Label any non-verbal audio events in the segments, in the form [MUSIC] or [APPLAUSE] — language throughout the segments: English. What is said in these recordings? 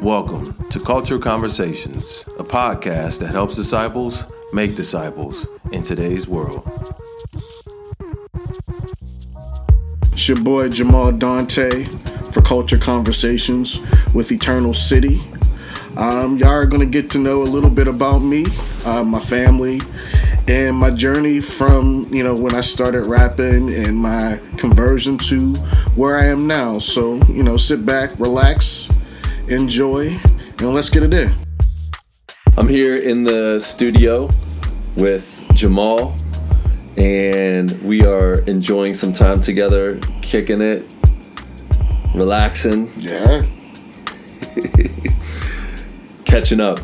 Welcome to Culture Conversations, a podcast that helps disciples make disciples in today's world. It's your boy Jamal Dante for Culture Conversations with Eternal City. Um, y'all are going to get to know a little bit about me, uh, my family, and my journey from, you know, when I started rapping and my conversion to where I am now. So, you know, sit back, relax, enjoy, and let's get it in. I'm here in the studio with Jamal, and we are enjoying some time together, kicking it, relaxing, Yeah. [LAUGHS] catching up.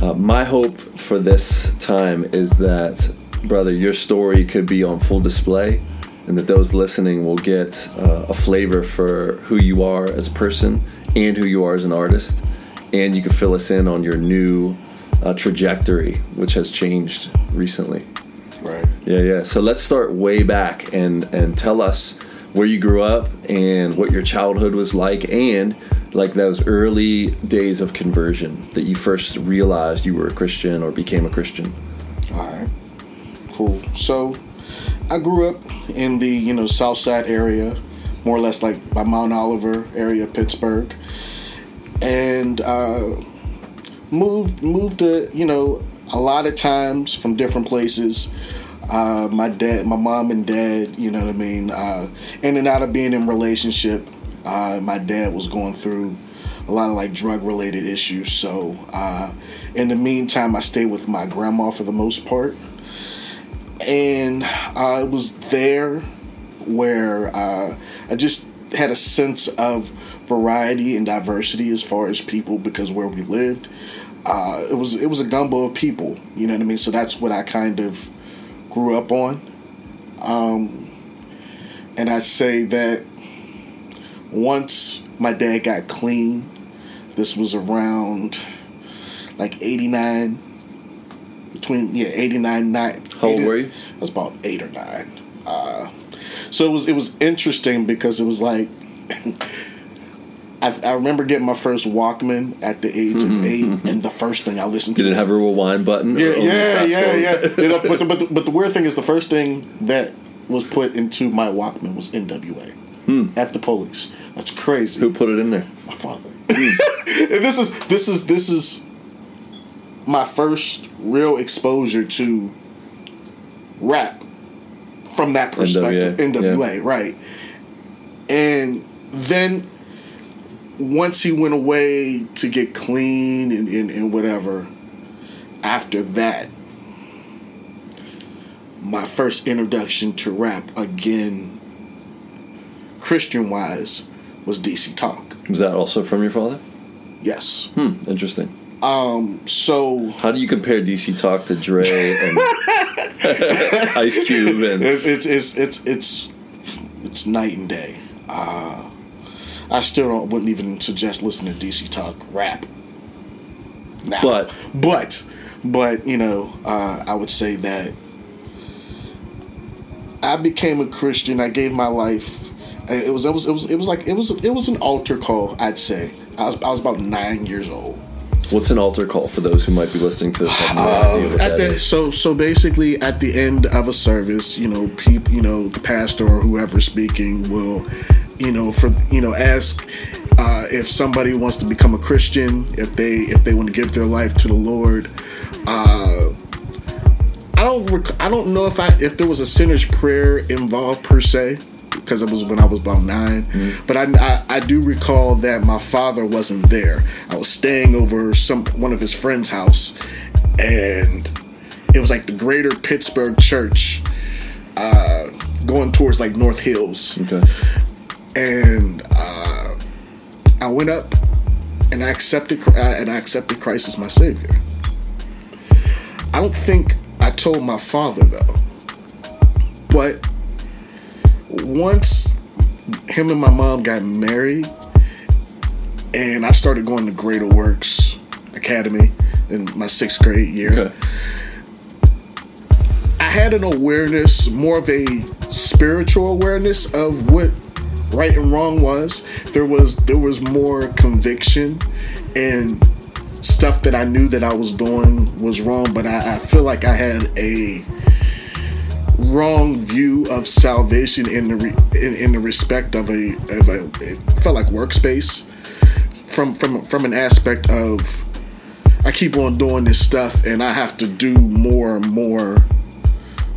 Uh, my hope for this time is that, brother, your story could be on full display, and that those listening will get uh, a flavor for who you are as a person and who you are as an artist, and you can fill us in on your new uh, trajectory, which has changed recently. Right. Yeah, yeah. So let's start way back and and tell us where you grew up and what your childhood was like and like those early days of conversion that you first realized you were a Christian or became a Christian. All right. Cool. So, I grew up in the you know South Side area, more or less like by Mount Oliver area, of Pittsburgh, and uh, moved moved to you know a lot of times from different places. Uh, my dad, my mom and dad, you know what I mean, uh, in and out of being in relationship. Uh, my dad was going through a lot of like drug related issues. So uh, in the meantime, I stayed with my grandma for the most part, and uh, was there where uh, I just had a sense of variety and diversity as far as people because where we lived, uh, it was it was a gumbo of people. You know what I mean? So that's what I kind of grew up on. Um, and I say that once my dad got clean, this was around like 89, between, yeah, 89, 9. How old were you? I was about eight or nine. Uh, so it was, it was interesting because it was like, [LAUGHS] I, I remember getting my first Walkman at the age of mm-hmm. eight, and the first thing I listened to Did it have a rewind button? yeah, oh, yeah, yeah, yeah. [LAUGHS] You know, but, the, but, the, but the weird thing is, the first thing that was put into my Walkman was NWA. Hmm. At the police. That's crazy. Who put it in there? My father. [LAUGHS] Hmm. and this is this is this is my first real exposure to rap from that perspective. NWA, NWA, right? And then once he went away to get clean and, and, and whatever, after that, my first introduction to rap again, Christian wise, was DC Talk. Was that also from your father? Yes. Hmm, interesting. Um, So How do you compare DC Talk to Dre and [LAUGHS] Ice Cube and it's it's it's it's it's, it's night and day. Uh, I still don't, wouldn't even suggest listening to DC Talk rap. Now. But- but but you know, uh, I would say that I became a Christian. I gave my life. It was it was it was it was like it was it was an altar call. I'd say I was I was about nine years old. what's an altar call for those who might be listening to this? have no idea what Uh, at the is? so so basically at the end of a service, you know, people, you know, the pastor or whoever speaking will, you know, for you know, ask uh, if somebody wants to become a Christian, if they if they want to give their life to the Lord. Uh, I don't rec- I don't know if I if there was a sinner's prayer involved per se because it was when I was about 9 But I, I I do recall that my father wasn't there. I was staying over some one of his friend's house, and it was like the Greater Pittsburgh Church, uh, going towards like North Hills, Okay. And uh, I went up and I accepted uh, and I accepted Christ as my savior. I don't think I told my father though, but once him and my mom got married, and I started going to Greater Works Academy in my sixth grade year. Okay. I had an awareness, more of a spiritual awareness of what right and wrong was. There was there was more conviction and stuff that I knew that I was doing was wrong, but I, I feel like I had a wrong view of salvation in the re, in, in the respect of a of a it felt like works-based from from from an aspect of I keep on doing this stuff and I have to do more and more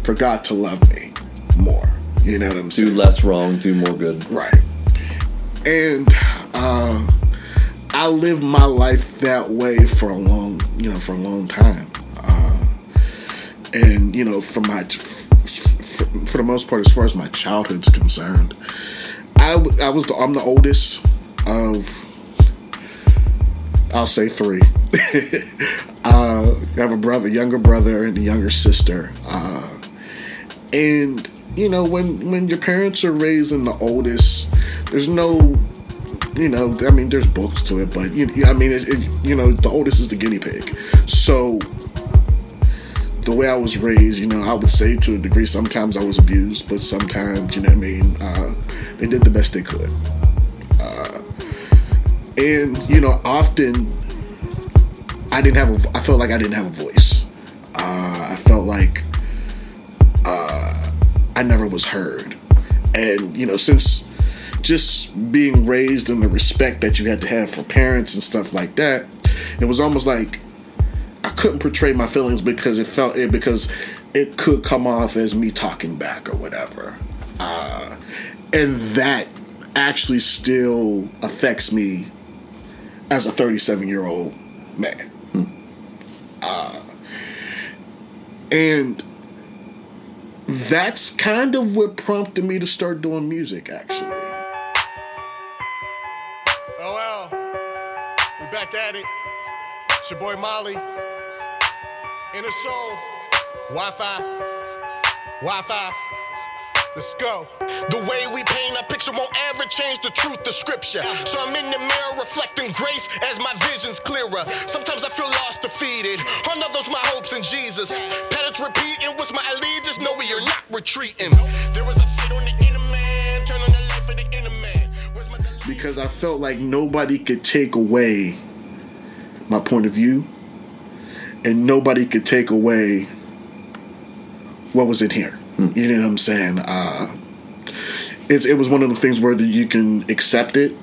for God to love me more. You know what I'm saying? Do less wrong, do more good. Right. And uh, I lived my life that way for a long, you know, for a long time. Uh, and you know, for my, for, for the most part, as far as my childhood's concerned, I, I was the, I'm the oldest of I'll say three. [LAUGHS] uh, I have a brother, younger brother, and a younger sister. Uh, and you know, when when your parents are raising the oldest, there's no, you know, I mean, there's books to it, but you, I mean, it, you know, the oldest is the guinea pig. So the way I was raised, you know, I would say to a degree, sometimes I was abused, but sometimes, you know, what I mean, uh, they did the best they could. Uh, and you know, often I didn't have a, I felt like I didn't have a voice. Uh, I felt like I never was heard. And, you know, since just being raised in the respect that you had to have for parents and stuff like that, it was almost like I couldn't portray my feelings because it felt it because it could come off as me talking back or whatever. Uh, and that actually still affects me as a 37 year old man. Hmm. Uh, and that's kind of what prompted me to start doing music, actually. Oh well, we back at it. It's your boy Molly. Inner Soul, Wi-Fi, Wi-Fi. Let's go. The way we paint a picture won't ever change the truth of scripture. So I'm in the mirror reflecting grace as my vision's clearer. Sometimes I feel lost, defeated. On others, my hopes in Jesus. Patterns repeating, what's my allegiance? No, we are not retreating. There was a fight on the inner man, turn on the life of the inner man. Because I felt like nobody could take away my point of view, and nobody could take away what was in here. Hmm. [LAUGHS] You know what I'm saying? Uh, it's it was one of the things where you can accept it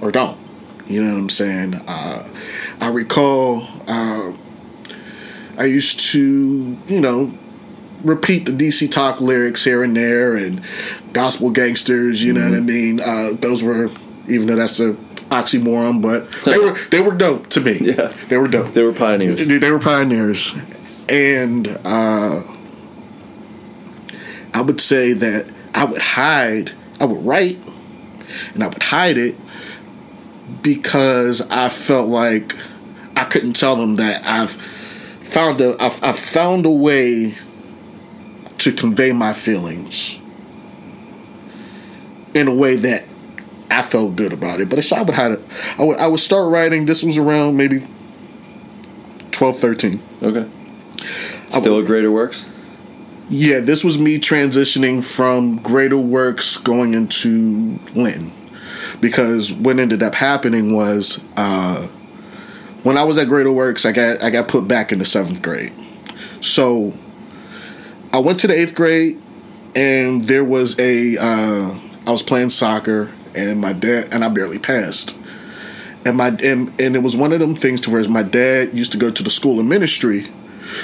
or don't. You know what I'm saying? Uh, I recall uh, I used to, you know, repeat the DC Talk lyrics here and there and gospel gangsters. You know mm-hmm. what I mean? Uh, those were, even though that's a oxymoron, but [LAUGHS] they were they were dope to me. Yeah, they were dope. They were pioneers. They were pioneers, and uh, I would say that I would hide, I would write, and I would hide it because I felt like I couldn't tell them that I've found a I've, I've found a way to convey my feelings in a way that I felt good about it. But I would hide it. I would, I would start writing. This was around maybe 12, 13. Okay. Still would, a greater works? Yeah, this was me transitioning from Greater Works going into Linton. Because what ended up happening was uh, when I was at Greater Works, I got I got put back into seventh grade. So I went to the eighth grade, and there was a uh, I was playing soccer, and my dad and I barely passed. And my and, and it was one of them things to where my dad used to go to the school of ministry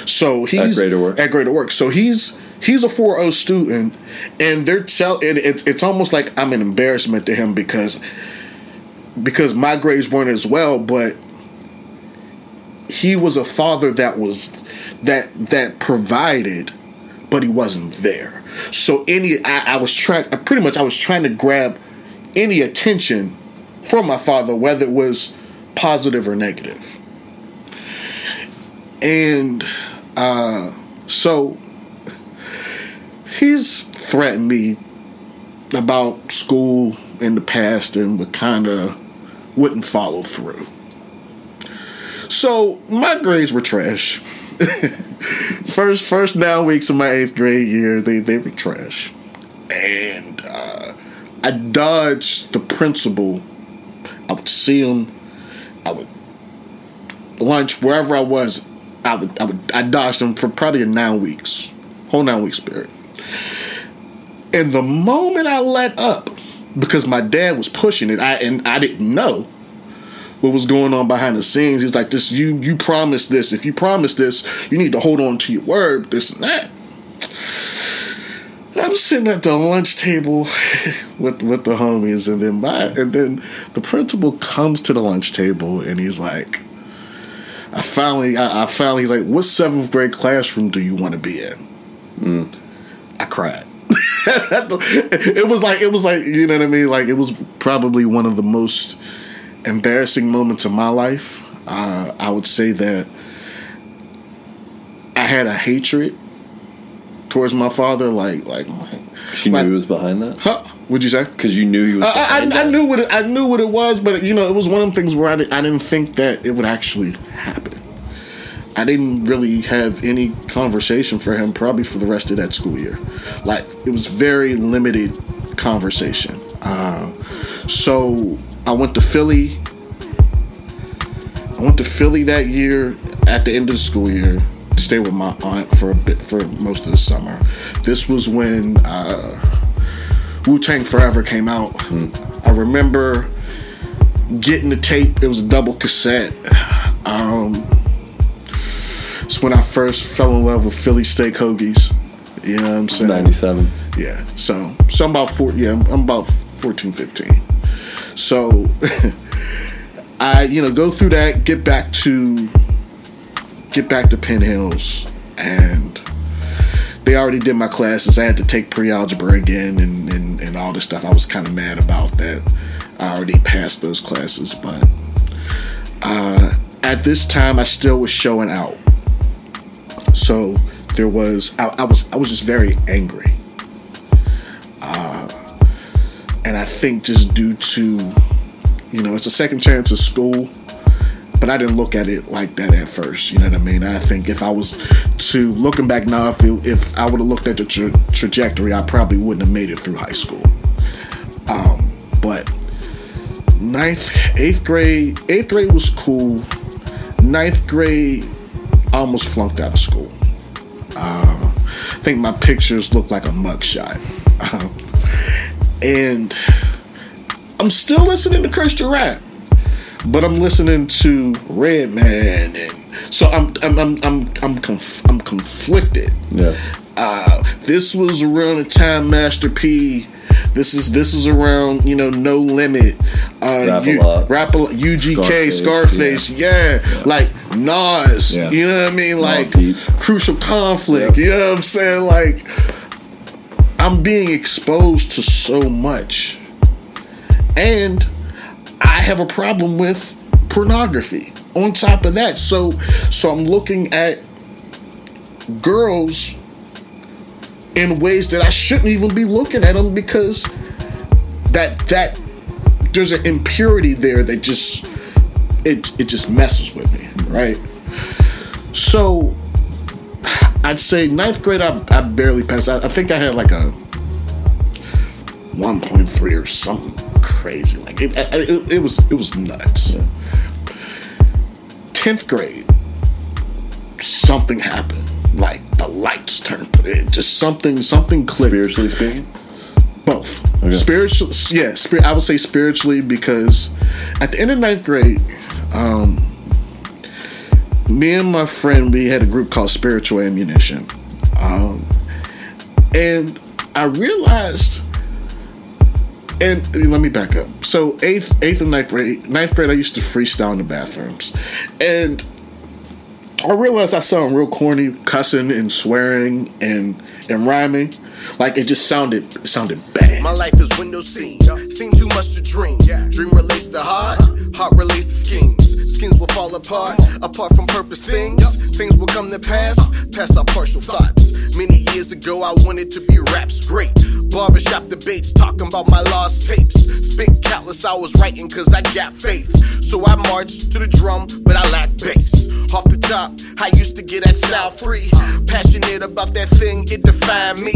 so he's at Greater Work. At Greater Work. So he's he's a 4.0 student, and they're tell and it's it's almost like I'm an embarrassment to him because because my grades weren't as well, but he was a father that was that that provided, but he wasn't there. So any I, I was trying pretty much I was trying to grab any attention from my father, whether it was positive or negative. And uh, so he's threatened me about school in the past and would kind of wouldn't follow through. So my grades were trash. [LAUGHS] first first nine weeks of my eighth grade year, they, they were trash. And uh, I dodged the principal. I would see him. I would lunch wherever I was. I would I would I dodged them for probably nine weeks, whole nine weeks period. And the moment I let up, because my dad was pushing it, I and I didn't know what was going on behind the scenes. He's like, "This you you promised this. If you promised this, you need to hold on to your word. This and that." I'm sitting at the lunch table [LAUGHS] with with the homies, and then my and then the principal comes to the lunch table, and he's like, "I finally, I, I finally." He's like, "What seventh grade classroom do you want to be in?" I cried. [LAUGHS] it was like it was like you know what I mean. Like it was probably one of the most embarrassing moments of my life. Uh, I would say that I had a hatred towards my father. Like like, She knew like- he was behind that huh? What'd you say? because you knew he was. I, I, I knew what it, I knew what it was, but you know, it was one of the things where I, di- I didn't think that it would actually happen. I didn't really have any conversation for him probably for the rest of that school year. Like it was very limited conversation. Uh, so I went to Philly. I went to Philly that year at the end of the school year stay with my aunt for a bit for most of the summer. This was when uh, Wu Tang Forever came out. I remember getting the tape. It was a double cassette. Um, it's when I first fell in love with Philly steak hoagies. You know what I'm saying? Ninety-seven. Yeah. So, so I'm about four. Yeah, I'm, I'm about 14, 15. So, [LAUGHS] I you know go through that, get back to get back to Penn Hills, and they already did my classes. I had to take pre-algebra again and and, and all this stuff. I was kind of mad about that. I already passed those classes, but uh, at this time, I still was showing out. So there was I, I was I was just very angry. Uh, and I think just due to you know it's a second chance at school, but I didn't look at it like that at first. You know what I mean? I think if I was to looking back now, if it, if I would have looked at the tra- trajectory, I probably wouldn't have made it through high school. Um, but ninth, eighth grade, eighth grade was cool. Ninth grade, I almost flunked out of school. Uh, I think my pictures look like a mugshot. Um, [LAUGHS] and I'm still listening to Christian rap, but I'm listening to Redman, and so I'm I'm I'm I'm I'm, conf- I'm conflicted. Yeah. Uh, this was around the time Master P. This is this is around you know No Limit, uh, Rap a U- Rap a Lot, UGK, Scarface, Scarface, yeah. like Nas, Yeah. you know what I mean, like Crucial Conflict, you know what I'm saying, like I'm being exposed to so much, and I have a problem with pornography. On top of that, so so I'm looking at girls in ways that I shouldn't even be looking at them because that that there's an impurity there that just it it just messes with me, right? So I'd say ninth grade I, I barely passed. I, I think I had like a 1.3 or something crazy. It, it, it was it was nuts. Tenth grade, something happened. Like the lights turned. It just something something clicked. Spiritually speaking. Both. Okay. Spiritual, yeah. Spirit. I would say spiritually because at the end of ninth grade, um, me and my friend we had a group called Spiritual Ammunition, um, and I realized. And let me back up. So eighth, eighth and ninth grade, ninth grade, I used to freestyle in the bathrooms, and I realized I sound real corny, cussing and swearing and and rhyming. Like it just sounded it sounded bad. My life is window scene. Seen too much to dream. Dream relates to heart, heart relates to schemes. Schemes will fall apart, apart from purpose things. Things will come to pass, past our partial thoughts. Many years ago, I wanted to be raps great. Barbershop debates, talking about my lost tapes. Spent countless hours writing, cause I got faith. So I marched to the drum, but I lack bass. Off the top, I used to get that style free. Passionate about that thing, it defined me.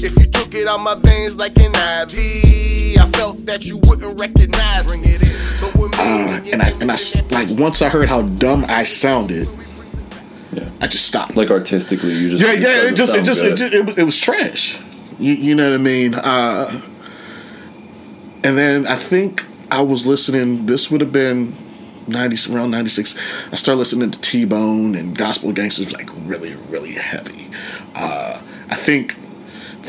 If you took it out my veins like an IV, I felt that you wouldn't recognize me. But with me, Uh, and I and I like once I heard how dumb I sounded, Yeah. I just stopped. Like artistically, you just yeah, yeah. It just it just, it just it, was- it was trash. You, you know what I mean? Uh, and then I think I was listening. This would have been ninety around ninety six. I started listening to T Bone and Gospel Gangsters like really really heavy. Uh, I think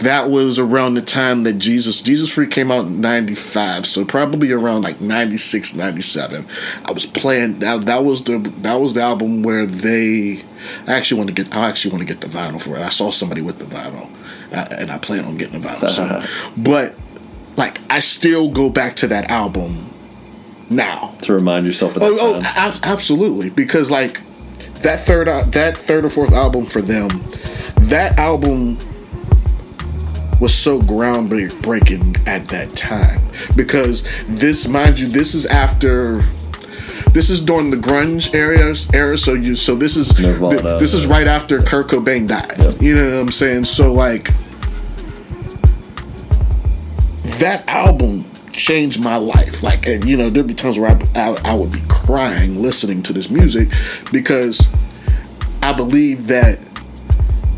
that was around the time that Jesus Jesus Freak came out in 95 so probably around like 96 97 I was playing that that was the that was the album where they I actually want to get I actually want to get the vinyl for it. I saw somebody with the vinyl uh, and I plan on getting the vinyl so, [LAUGHS] but like I still go back to that album now. To remind yourself of that Oh, oh, ab- absolutely. Because like that third, that third or fourth album for them, that album was so groundbreaking at that time. Because this, mind you, this is after. This is during the grunge era, era. So you, so this is Nirvana, this is right after Kurt Cobain died. Yep. You know what I'm saying? So like, that album changed my life. Like, and you know, there'd be times where I, I, I would be crying listening to this music because I believe that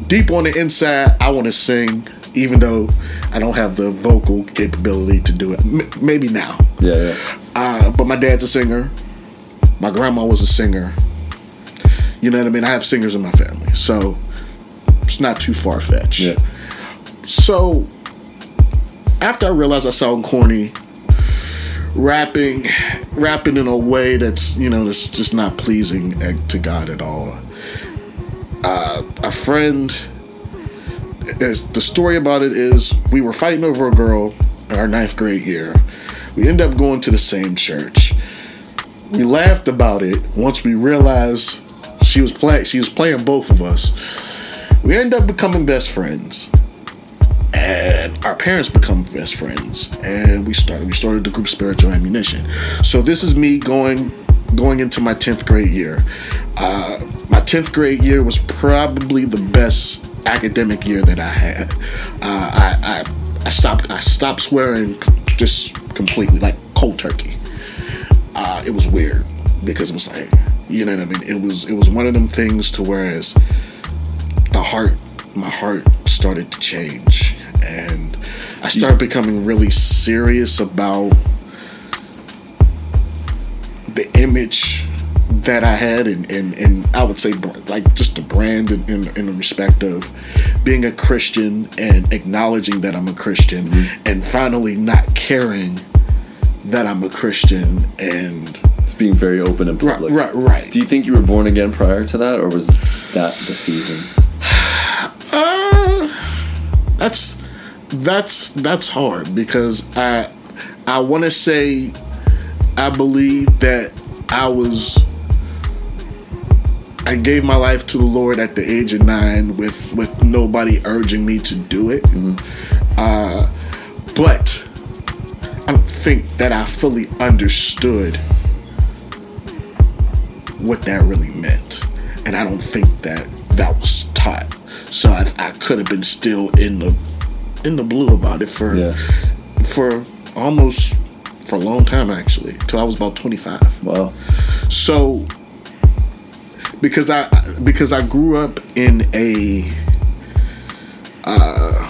deep on the inside, I want to sing, even though I don't have the vocal capability to do it. M- maybe now. yeah, yeah. Uh, but my dad's a singer. My grandma was a singer. You know what I mean? I have singers in my family, so it's not too far fetched. Yeah. So after I realized I sound corny, rapping, rapping in a way that's you know that's just not pleasing eh, to God at all. Uh, a friend. The story about it is we were fighting over a girl in our ninth grade year. We end up going to the same church. We laughed about it once we realized she was playing. She was playing both of us. We end up becoming best friends and our parents become best friends and we started we started the group spiritual ammunition so this is me going going into my 10th grade year uh, my 10th grade year was probably the best academic year that i had uh, I, I i stopped i stopped swearing just completely like cold turkey. Uh, it was weird because it was like you know what i mean? It was it was one of them things to whereas the heart my heart started to change and i started becoming really serious about the image that i had and and, and i would say like just the brand in, in, in the respect of being a christian and acknowledging that i'm a christian and finally not caring that i'm a christian and It's being very open right public. right right Do you think you were born again prior to that, or was that the season? [SIGHS] Uh, that's that's that's hard because I I want to say I believe that I was I gave my life to the Lord at the age of nine with with nobody urging me to do it. Uh, but I don't think that I fully understood what that really meant, and I don't think that that was taught. So I, I could have been still in the in the blue about it for Yeah. for almost for a long time actually, till I was about twenty five. Wow. So because I because I grew up in a uh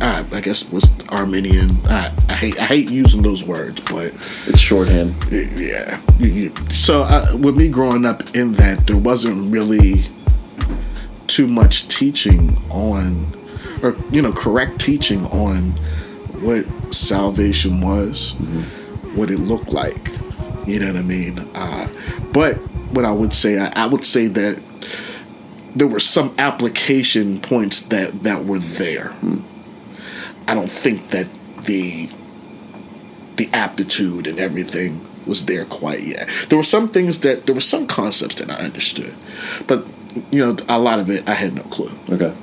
I, I guess was Arminian. I, I hate I hate using those words, but It's shorthand. yeah. So uh, with me growing up in that, there wasn't really too much teaching on, or you know, correct teaching on what salvation was, what it looked like. You know what I mean? Uh, but what I would say, I, I would say that there were some application points that that were there. I don't think that the the aptitude and everything was there quite yet. There were some things that there were some concepts that I understood, but you know, a lot of it I had no clue. Okay.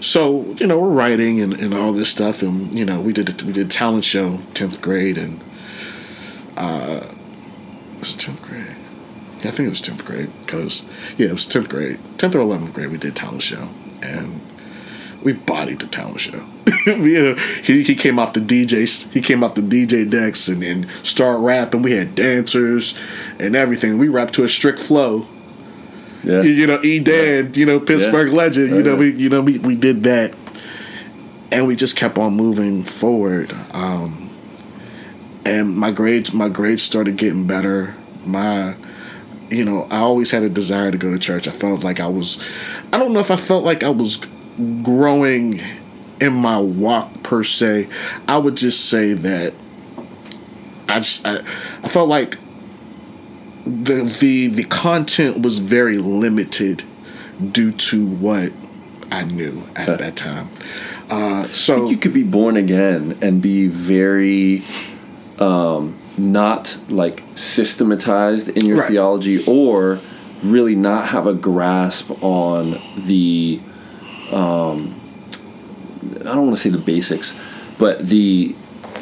So you know, we're writing and, and all this stuff, and you know, we did a, we did a talent show tenth grade, and uh, was it tenth grade? I think it was tenth grade because yeah, it was tenth grade, tenth or eleventh grade. We did talent show, and we bodied the talent show. [LAUGHS] you know, he he came off the DJ he came off the DJ decks and and started rapping. We had dancers and everything. We rapped to a strict flow. Yeah. You, you know, E Dan, you know, Pittsburgh Yeah. legend. You Right, know, we you know we we did that, and we just kept on moving forward. Um, and my grades my grades started getting better. My you know, I always had a desire to go to church. I felt like I was I don't know if I felt like I was growing in my walk per se. I would just say that I just I, I felt like the the the content was very limited due to what I knew at that time. Uh, so you could be born again and be very um, not like systematized in your Right. theology or really not have a grasp on the um, I don't want to say the basics, but the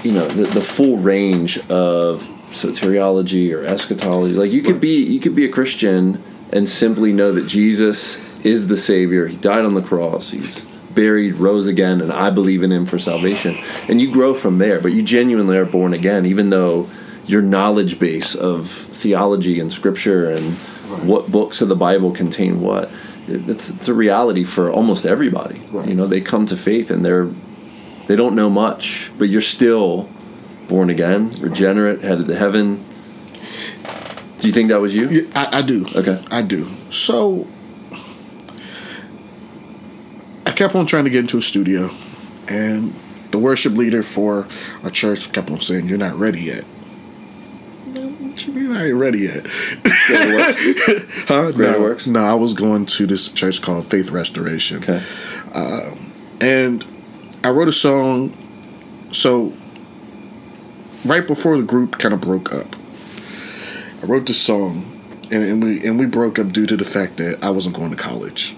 you know the, the full range of soteriology or eschatology. Like you could be you could be a Christian and simply know that Jesus is the Savior. He died on the cross. He's buried, rose again, and I believe in Him for salvation. And you grow from there. But you genuinely are born again, even though your knowledge base of theology and Scripture and what books of the Bible contain what. It's, it's a reality for almost everybody. Right. You know, they come to faith and they're they don't know much, but you're still born again, regenerate, headed to heaven. Do you think that was you? I, I do. Okay. I do. So I kept on trying to get into a studio, and the worship leader for our church kept on saying, "You're not ready yet." What you mean I ain't ready yet? Greater works? [LAUGHS] Huh? Greater no, Works? No, I was going to this church called Faith Restoration. Okay. and I wrote a song. So right before the group kind of broke up, I wrote this song, and, and we and we broke up due to the fact that I wasn't going to college.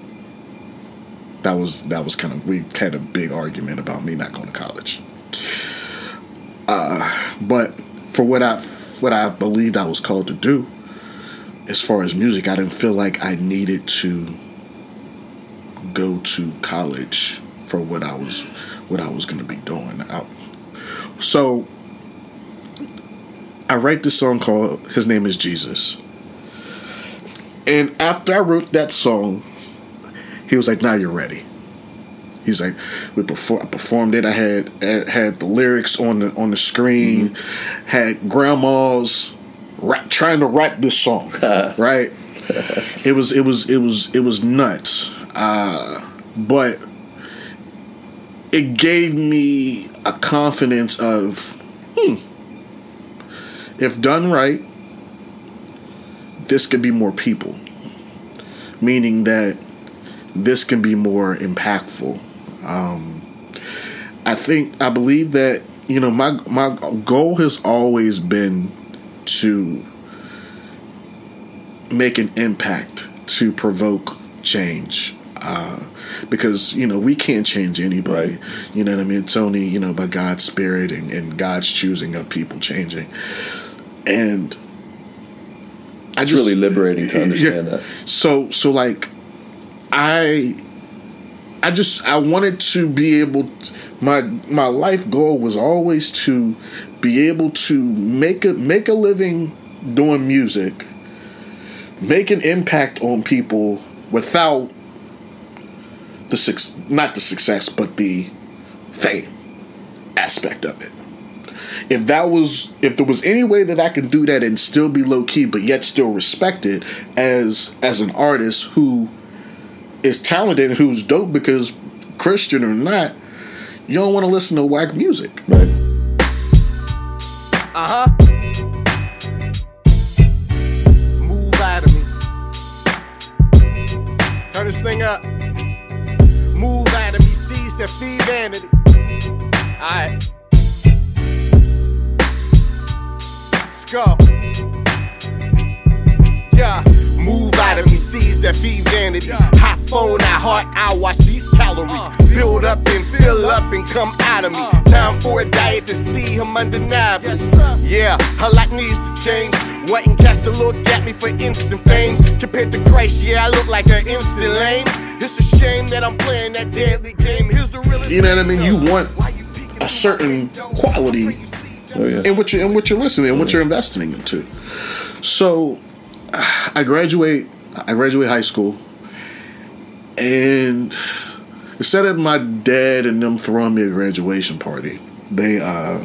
That was that was kind of we had a big argument about me not going to college. Uh, but for what I what I believed I was called to do, as far as music, I didn't feel like I needed to go to college for what I was what I was going to be doing. I, so I write this song called "His Name Is Jesus," and after I wrote that song, he was like, "Now you're ready." He's like, "We perform, I performed it. I had had- the lyrics on the on the screen, had grandmas rap, trying to rap this song, [LAUGHS] right?" it was it was it was it was nuts. Uh, but it gave me a confidence of hmm if done right this could be more people. Meaning that this can be more impactful um, i think i believe that you know my my goal has always been to make an impact to provoke change. Uh, because you know we can't change anybody. Right. You know what I mean? It's only you know by God's spirit and, and God's choosing of people changing. And I It's really liberating to [LAUGHS] understand Yeah. that. So so like I I just I wanted to be able t my my life goal was always to be able to make a make a living doing music, make an impact on people without the six not the success but the fame aspect of it. If that was if there was any way that I could do that and still be low key but yet still respected as as an artist who is talented and who's dope because Christian or not, you don't want to listen to whack music. Right. Uh huh. Move out of me. Turn this thing up. Move out of me. Seize that feed vanity. Alright. Let's go. Yeah. Move out of me, seize that feed vanity. Hot phone, I heart, I watch these calories. Build up and fill up and come out of me. Time for a diet to see him undeniable. Yeah, her life needs to change. Wanting cats to look at me for instant fame. Compared to Christ, yeah, I look like an instant lame. It's a shame that I'm playing that deadly game. Here's the realest You know what I mean? You want Why you peeking a certain quality Oh yeah. in what you're in what you're listening and what you're investing into. So I graduate I graduate high school and instead of my dad and them throwing me a graduation party, they uh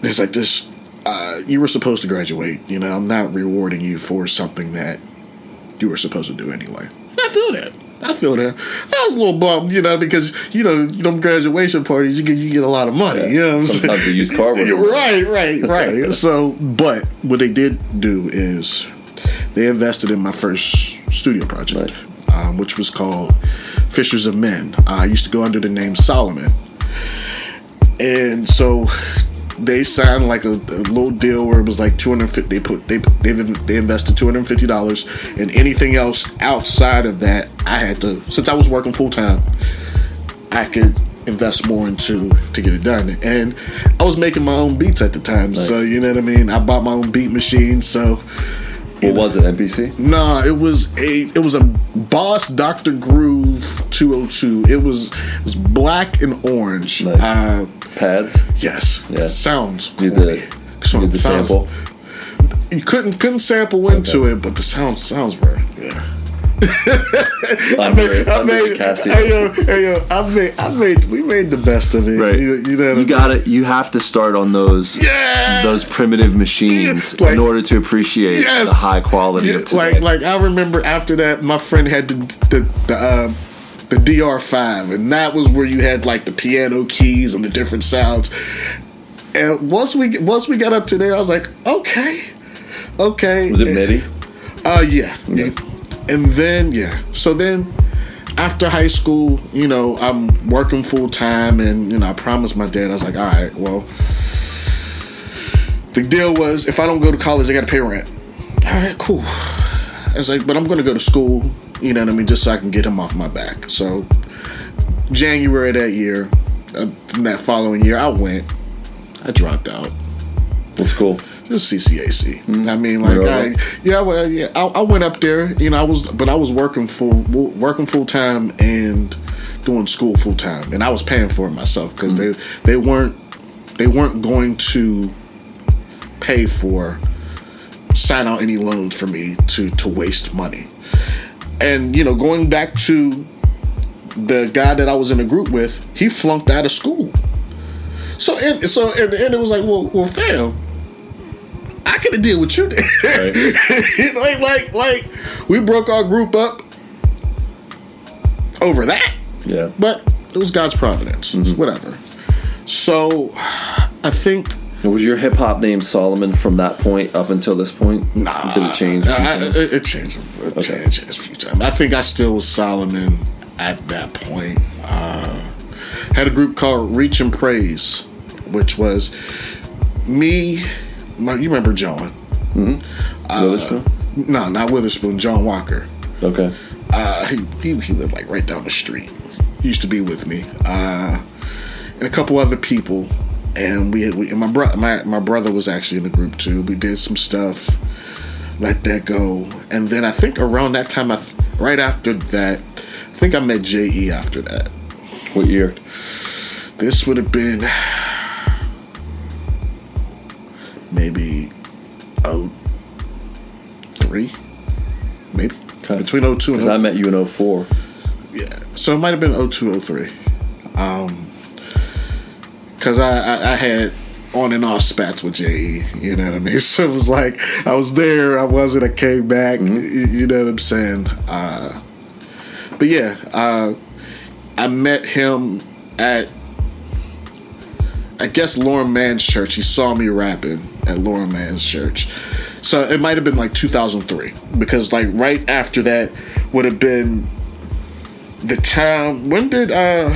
there's like this uh you were supposed to graduate, you know, I'm not rewarding you for something that you were supposed to do anyway. And I feel that. I feel that. I was a little bummed, you know, because you know, them graduation parties, you get you get a lot of money. Yeah. You know what I'm saying? Sometimes the used car [LAUGHS] right, right, right. [LAUGHS] so, but what they did do is they invested in my first studio project, Nice. um, which was called Fishers of Men. I used to go under the name Solomon, and so they signed like a, a little deal where it was like 250 they put they they, they invested $250 and anything else outside of that i had to since i was working full-time i could invest more into to get it done and i was making my own beats at the time so you know what i mean i bought my own beat machine so What was it? MPC. Nah, it was a it was a Boss Dr. Groove 202. It was it was black and orange. Nice. Uh, Pads. yes. Yeah. Sounds. Corny. the So- need the sounds- sample. You couldn't couldn't sample into it, but the sound sounds right. Yeah. [LAUGHS] I made, I made, hey yo, hey yo, I made, I made, we made the best of it. Right. You, you know, You got it. You have to start on those Yeah. those primitive machines Yeah, like- in order to appreciate Yes. the high quality Yeah, of today. like like I remember after that, my friend had the the the, uh, the DR5, and that was where you had like the piano keys and the different sounds. And once we once we got up to there, I was like, okay, okay. was it MIDI? Uh, yeah. yeah. And then yeah, so then after high school, you know, I'm working full time, and you know, I promised my dad, I was like, all right, well, the deal was if I don't go to college, I got to pay rent. All right, cool. I was like, but I'm going to go to school, you know what I mean, just so I can get him off my back. So January that year, uh, that following year, I went. I dropped out. What's cool? Just CCAC. I mean, like, I, yeah, well, yeah. I, I went up there. You know, I was, but I was working full, working full time and doing school full time, and I was paying for it myself because they they weren't they weren't going to pay for sign out any loans for me to to waste money. And you know, going back to the guy that I was in a group with, he flunked out of school. So and so at the end it was like, well, well, fam, I could have did with you. Right. [LAUGHS] like, like, like, we broke our group up over that, Yeah. but it was God's providence. Mm-hmm. Whatever. So, I think Was your hip hop name Solomon from that point up until this point? Nah, Did it change? I- it, it changed. It Okay. changed, a few times. I think I still was Solomon at that point. Uh, had a group called Reach and Praise, which was me. My, you remember John? Witherspoon? No, not Witherspoon. John Walker. Okay. Uh, he, he he lived like right down the street. He used to be with me, uh, and a couple other people. And we, we and my brother, my my brother was actually in the group too. We did some stuff, let that go, and then I think around that time, I th- right after that, I think I met Je after that. What year? This would have been maybe oh three, maybe Okay. between 02 and Because I met you in 04. Yeah. So it might have been 02, 03. Um, cause I, I, I had on and off spats with JE, you know what I mean? [LAUGHS] So it was like, I was there, I wasn't, I came back, you, you know what I'm saying? Uh, but yeah, uh, I met him at, I guess Lauren Mann's church. He saw me rapping at Lauren Mann's church. So it might have been like 2003 because like right after that would have been the time when did uh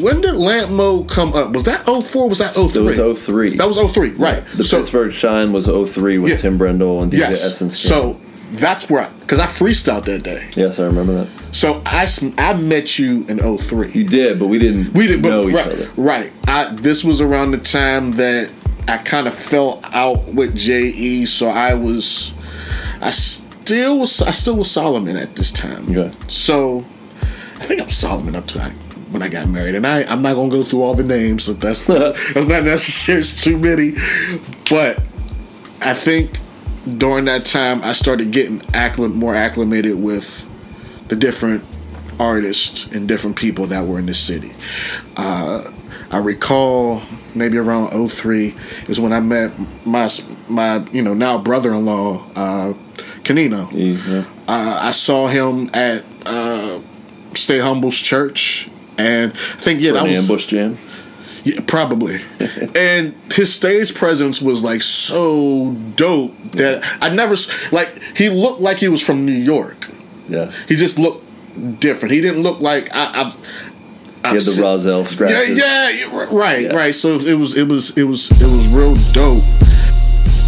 when did lamp mode come up was that 04 was that 03 It was 03. that was 03 right The so Pittsburgh Shine was 03 with Yeah. Tim Brindle and DJ yes Essence. came. so that's where I, because I, freestyled that day yes, I remember that. so I, I met you in 03 You did, but we didn't we didn't know but, each right, other. right I, this was around the time that I kind of fell out with Je, so I was I still was I still was Solomon at this time. Okay. So I think I'm Solomon up to I, when I got married, and I I'm not gonna go through all the names. So that's [LAUGHS] that's not necessary. It's too many, but I think during that time I started getting acclim- more acclimated with the different artists and different people that were in the city. Uh, I recall maybe around 03 is when I met my my you know now brother-in-law uh, Canino. Yeah. Uh, I saw him at uh, Stay Humble's church, and I think yeah, that was ambush jam. yeah, probably. [LAUGHS] and his stage presence was like so dope that I never like. He looked like he was from New York. Yeah. He just looked different. He didn't look like I. I've, He had the Roselle scratches. yeah, yeah, right, Yeah. right. So it was, it was, it was, it was real dope.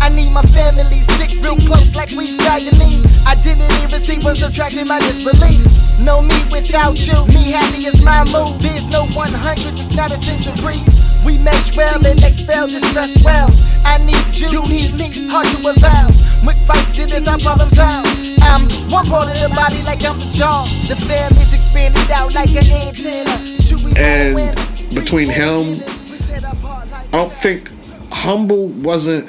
I need my family stick real close like we me. I didn't even see what's attracting my disbelief. No me without you. Me happy is my move. There's no 100, it's not a century. We mesh well and expel distress well. I need you, you need me, hard to avow. With fights to this, our problems out. I'm one part of the body like I'm the jaw. The family's expanded out like an antenna. And between him- We set apart like I don't think Humble wasn't.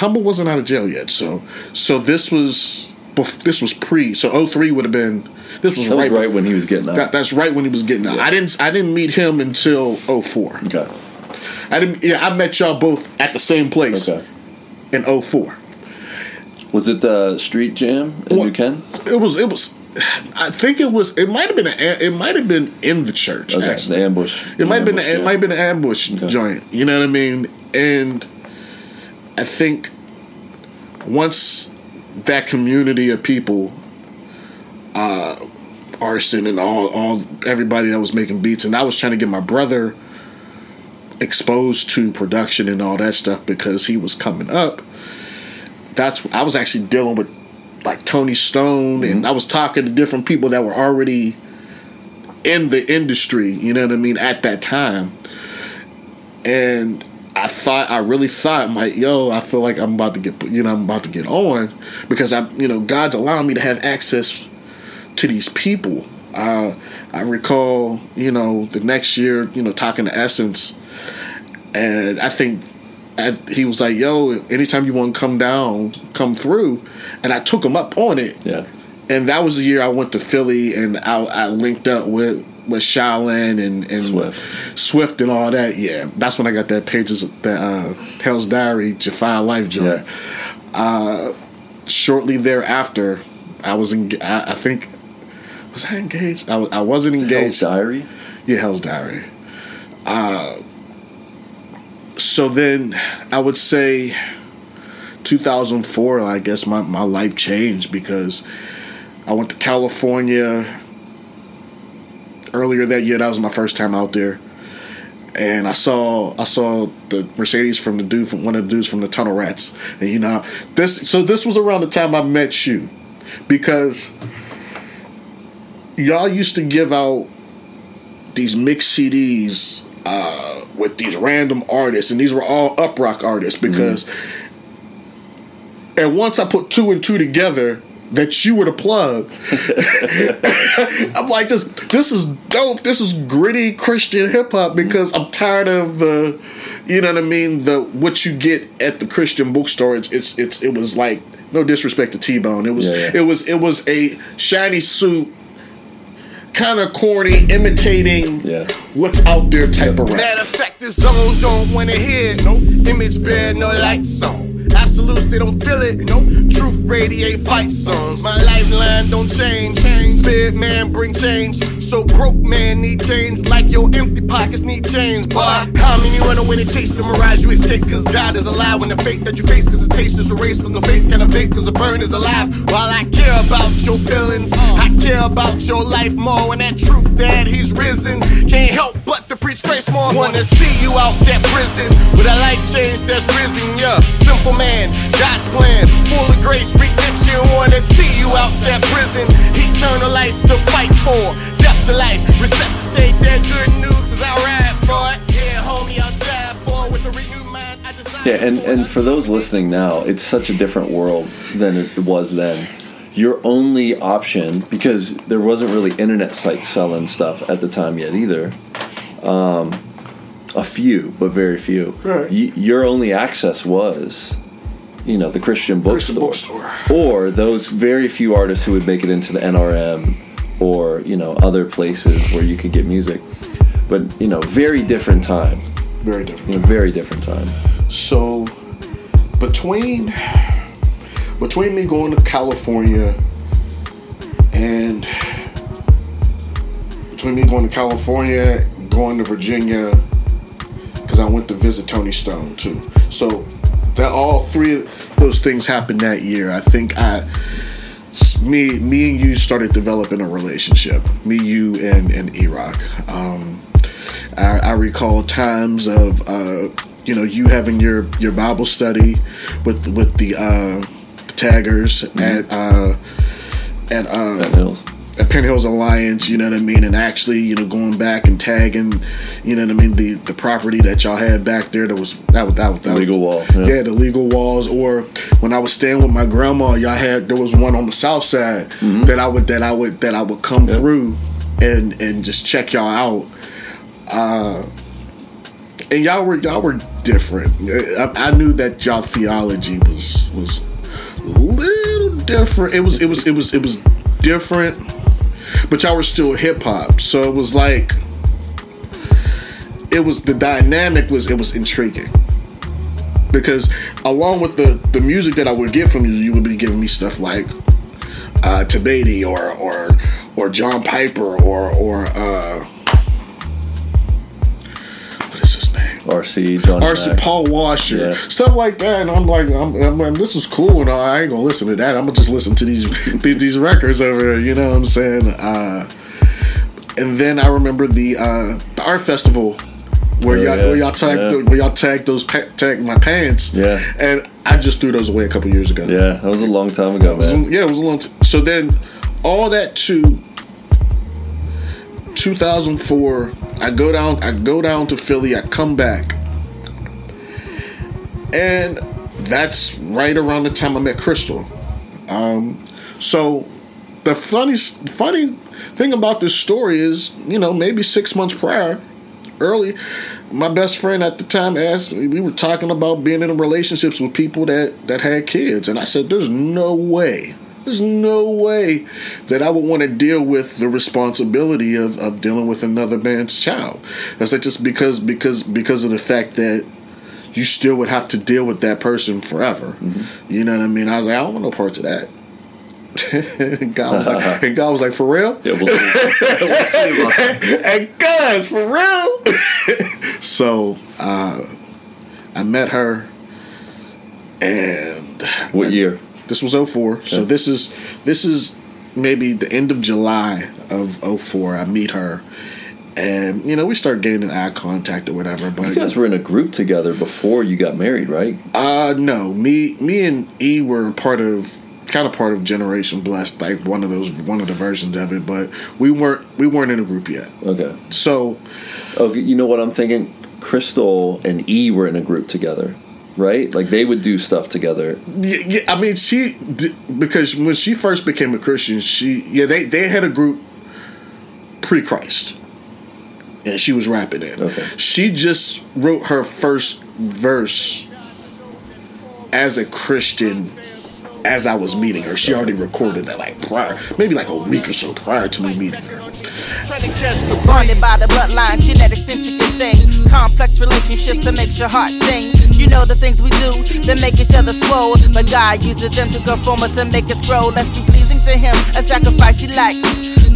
Humble wasn't out of jail yet, so so this was this was pre. So 03 would have been. This was That was right. right when he was getting out. That, that's right when he was getting out. I didn't I didn't meet him until 04. okay. I didn't. Yeah, I met y'all both at the same place Okay. in 04. Was it the street jam in What- New Ken? It was. It was. I think it was. It might have been. A, it might have been in the church. Okay. Actually, The ambush. it might have been. ambush It might have been an ambush Okay. joint. You know what I mean? And I think once that community of people, uh, arson and all, all everybody that was making beats, and I was trying to get my brother exposed to production and all that stuff because he was coming up. That's I was actually dealing with like Tony Stone, and I was talking to different people that were already in the industry. You know what I mean at that time, and I thought I really thought, like, yo, I feel like I'm about to get, you know, I'm about to get on because I, you know, God's allowing me to have access to these people. Uh, I recall, you know, the next year, you know, talking to Essence, and I think I, he was like, "Yo, anytime you want to come down, come through," and I took him up on it. Yeah. And that was the year I went to Philly, and I, I linked up with with Shaolin and, and Swift. Swift and all that. Yeah, that's when I got that pages that uh, Hell's Diary Jafar Life joint. Yeah. Shortly thereafter, I was in. I, I think was I engaged? I, I wasn't Hell's engaged. Diary. Yeah, Hell's Diary. Uh, so then I would say 2004, I guess my, my life changed because I went to California earlier that year. That was my first time out there. And I saw I saw the Mercedes from the dude from one of the dudes from the Tunnel Rats, and you know this. So this was around the time I met you, because y'all used to give out these mixed CDs uh, with these random artists, and these were all Uprok artists because. And once I put two and two together, that you were the plug. [LAUGHS] I'm like this. This is dope. This is gritty Christian hip hop because I'm tired of the, you know what I mean. The what you get at the Christian bookstore. It's it's, it's it was like no disrespect to T Bone. It was Yeah, yeah. it was it was a shiny suit, kind of corny, imitating Yeah. what's out there type of rap. Matter of fact, this zone don't wanna hear it. No image bear, no lights on. Absolutes, they don't feel it. No truth radiate fight songs. My lifeline don't change. change. Spirit man bring change. So broke man need change. Like your empty pockets need change. Boy, how many run away to chase the mirage you escape? Cause God is alive when the faith that you face. Cause the taste is erased with no faith can evade. Cause the burn is alive. While I care about your feelings, uh. I care about your life more. When that truth that he's risen can't help but to preach grace more. Wanna see you out that prison with a life change that's risen. Yeah, simple man, God's plan, full of grace, redemption. Wanna see you out that prison, eternal life to fight for, death to life, resuscitate that good news. Cause I ride for it. Yeah, homie, I'll die for it with a re- Yeah, and, and for those listening now, it's such a different world than it was then. Your only option, because there wasn't really internet sites selling stuff at the time yet either. Um, a few, but very few. Right. Y- your only access was, you know, the Christian Christian bookstore, bookstore. or those very few artists who would make it into the NRM, or you know, other places where you could get music. But you know, very different time. Very different. You know, very different time. So between between me going to California and between me going to California, going to Virginia, because I went to visit Tony Stone too. So that all three of those things happened that year. I think I me me and you started developing a relationship. Me, you, and and E-Rock. Um, I, I recall times of uh, you know you having your your Bible study with with the uh, taggers at uh, at uh, Benton Hills. Penn Alliance, you know what I mean, and actually, you know, going back and tagging, you know what I mean, the the property that y'all had back there that was that was that was that legal was, wall, Yeah. yeah. the legal walls. Or when I was staying with my grandma, y'all had there was one on the south side that I would that I would that I would come through and and just check y'all out. Uh, and y'all were y'all were different. I, I knew that y'all theology was was a little different. It was it was it was it was different, but y'all were still hip hop. So it was like it was the dynamic was it was intriguing because along with the the music that I would get from you, you would be giving me stuff like uh, Thabiti or or or John Piper or or uh, RC, John RC. Paul Washer, Yeah. stuff like that, and I'm like, I'm, I'm like, this is cool, and I ain't gonna listen to that. I'm gonna just listen to these [LAUGHS] these, these records over here. You know what I'm saying? Uh, and then I remember the uh, the art festival where Oh, y'all yeah. where y'all tagged Yeah. the- where y'all tagged those pa- tagged my pants. Yeah. and I just threw those away a couple years ago. Yeah, that was a long time ago, It was a- yeah, it was a long. T- so then, all that to 2004, I go down. I go down to Philly. I come back, and that's right around the time I met Crystal. Um, so the funny, funny thing about this story is, you know, maybe six months prior, early, my best friend at the time asked me, we were talking about being in relationships with people that, that had kids. And I said, there's no way, there's no way that I would want to deal with the responsibility of, of dealing with another man's child. I said, just because, because, because of the fact that you still would have to deal with that person forever. You know what I mean? I was like, I don't want no parts of that. and [LAUGHS] God was like, [LAUGHS] and God was like, for real? Yeah, we'll see. [LAUGHS] we'll see that. and guys, for real. so uh, I met her, and What year? This was 04. So this is this is maybe the end of July of 04. I meet her, and you know we start gaining eye contact or whatever. But You guys were in a group together before you got married, right? uh, no, me me and E were part of kind of part of Generation Blessed, like one of those one of the versions of it. But we weren't we weren't in a group yet. Okay. So Okay, you know what I'm thinking? Crystal and E were in a group together, right? Like they would do stuff together. Yeah, yeah, I mean, she because when she first became a Christian, she yeah they they had a group pre Christ, and she was rapping it. Okay. She just wrote her first verse as a Christian. As I was meeting her, she already recorded that like prior, maybe like a week or so prior to me meeting her. Bonded by the bloodline, genetics intricate thing. Complex relationships that makes your heart sing. You know the things we do that make each other swole. But God uses them to conform us and make us grow. Let's be pleasing to Him, a sacrifice He likes.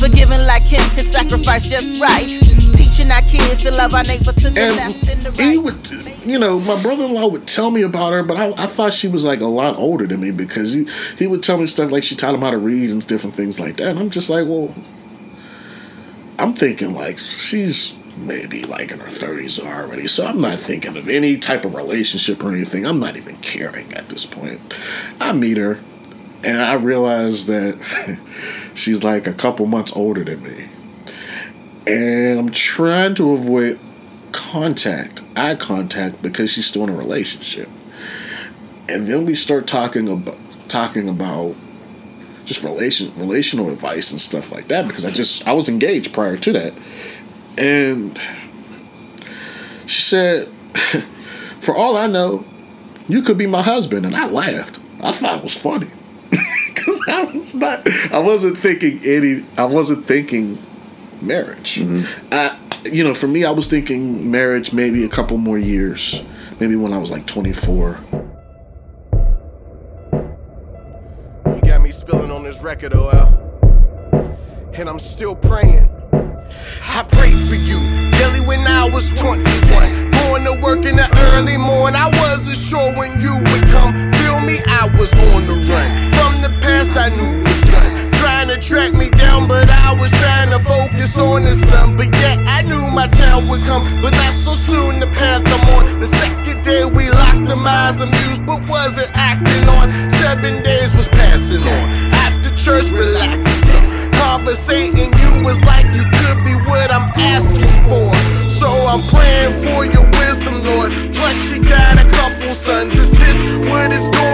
Forgiving like Him, His sacrifice just right. Teaching our kids to love our neighbors to the left and the And he right. would, you know, my brother-in-law would tell me about her, but I, I thought she was like a lot older than me because he he would tell me stuff like she taught him how to read and different things like that. And I'm just like, well, I'm thinking like she's maybe like in her 30s already, so I'm not thinking of any type of relationship or anything. I'm not even caring at this point. I meet her, and I realize that [LAUGHS] she's like a couple months older than me and I'm trying to avoid contact, eye contact, because she's still in a relationship. And then we start talking about talking about just relation relational advice and stuff like that because I just I was engaged prior to that. And she said, [LAUGHS] For all I know, you could be my husband. And I laughed. I thought it was funny. [LAUGHS] Because I was not I wasn't thinking any I wasn't thinking marriage. Mm-hmm. I you know, for me I was thinking marriage maybe a couple more years. Maybe when I was like twenty four. Spilling on this record, OL. And I'm still praying. I prayed for you daily when I was 21. Going to work in the early morning. I wasn't sure when you would come. Feel me? I was on the run. From the past, I knew. Trying to track me down, but I was trying to focus on the sun. But yet, I knew my time would come. But not so soon, the path I'm on. The second day, we locked the eyes amused, but wasn't acting on. Seven days was passing on. After church, relaxing some. Conversating, you was like you could be what I'm asking for. So I'm praying for your wisdom, Lord. Plus, she got a couple sons. Is this what it's gonna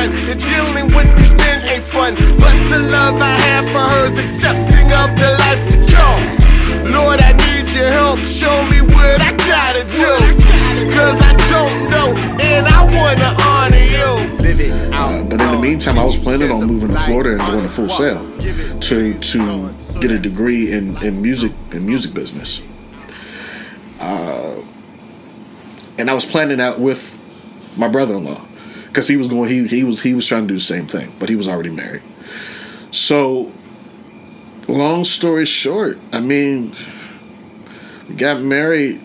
man to run, and dealing with these men ain't fun. But the love I have for her is accepting of the life to come. Lord, I need your help. Show me what I gotta do. Cause I don't know, and I wanna honor you. Uh, but in the meantime, I was planning on moving to Florida and going to Full Sail to to get a degree in, in music in music business. Uh, and I was planning that with my brother-in-law because he was going he he was he was trying to do the same thing, but he was already married. So, long story short, I mean, we got married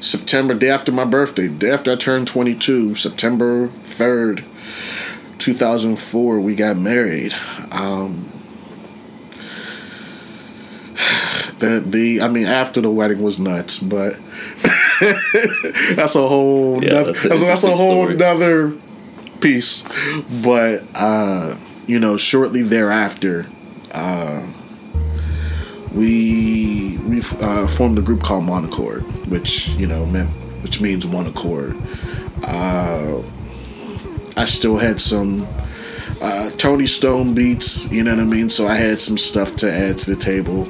September, day after my birthday, day after I turned 22, September 3rd, 2004, we got married. Um, [SIGHS] the, the, I mean, after the wedding was nuts, but [LAUGHS] that's a whole, Yeah, nother, that's an that's, that's a whole story. nother piece. But, uh, you know, shortly thereafter, uh, we we uh, formed a group called Monochord, which you know meant which means one accord. Uh, I still had some uh, Tony Stone beats, you know what I mean. So I had some stuff to add to the table,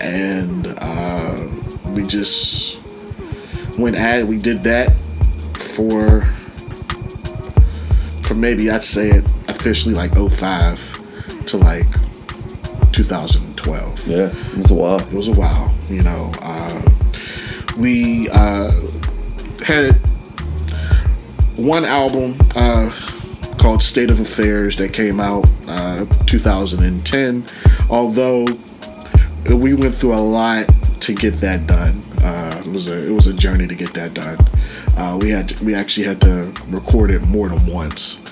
and uh, we just went at we did that for for maybe I'd say it officially like 05 to like 2012 Yeah, it was a while. it was a while you know uh, we uh, had one album uh, called state of affairs that came out uh, 2010 although we went through a lot to get that done. Uh, it was a it was a journey to get that done. Uh, we had to, we actually had to record it more than once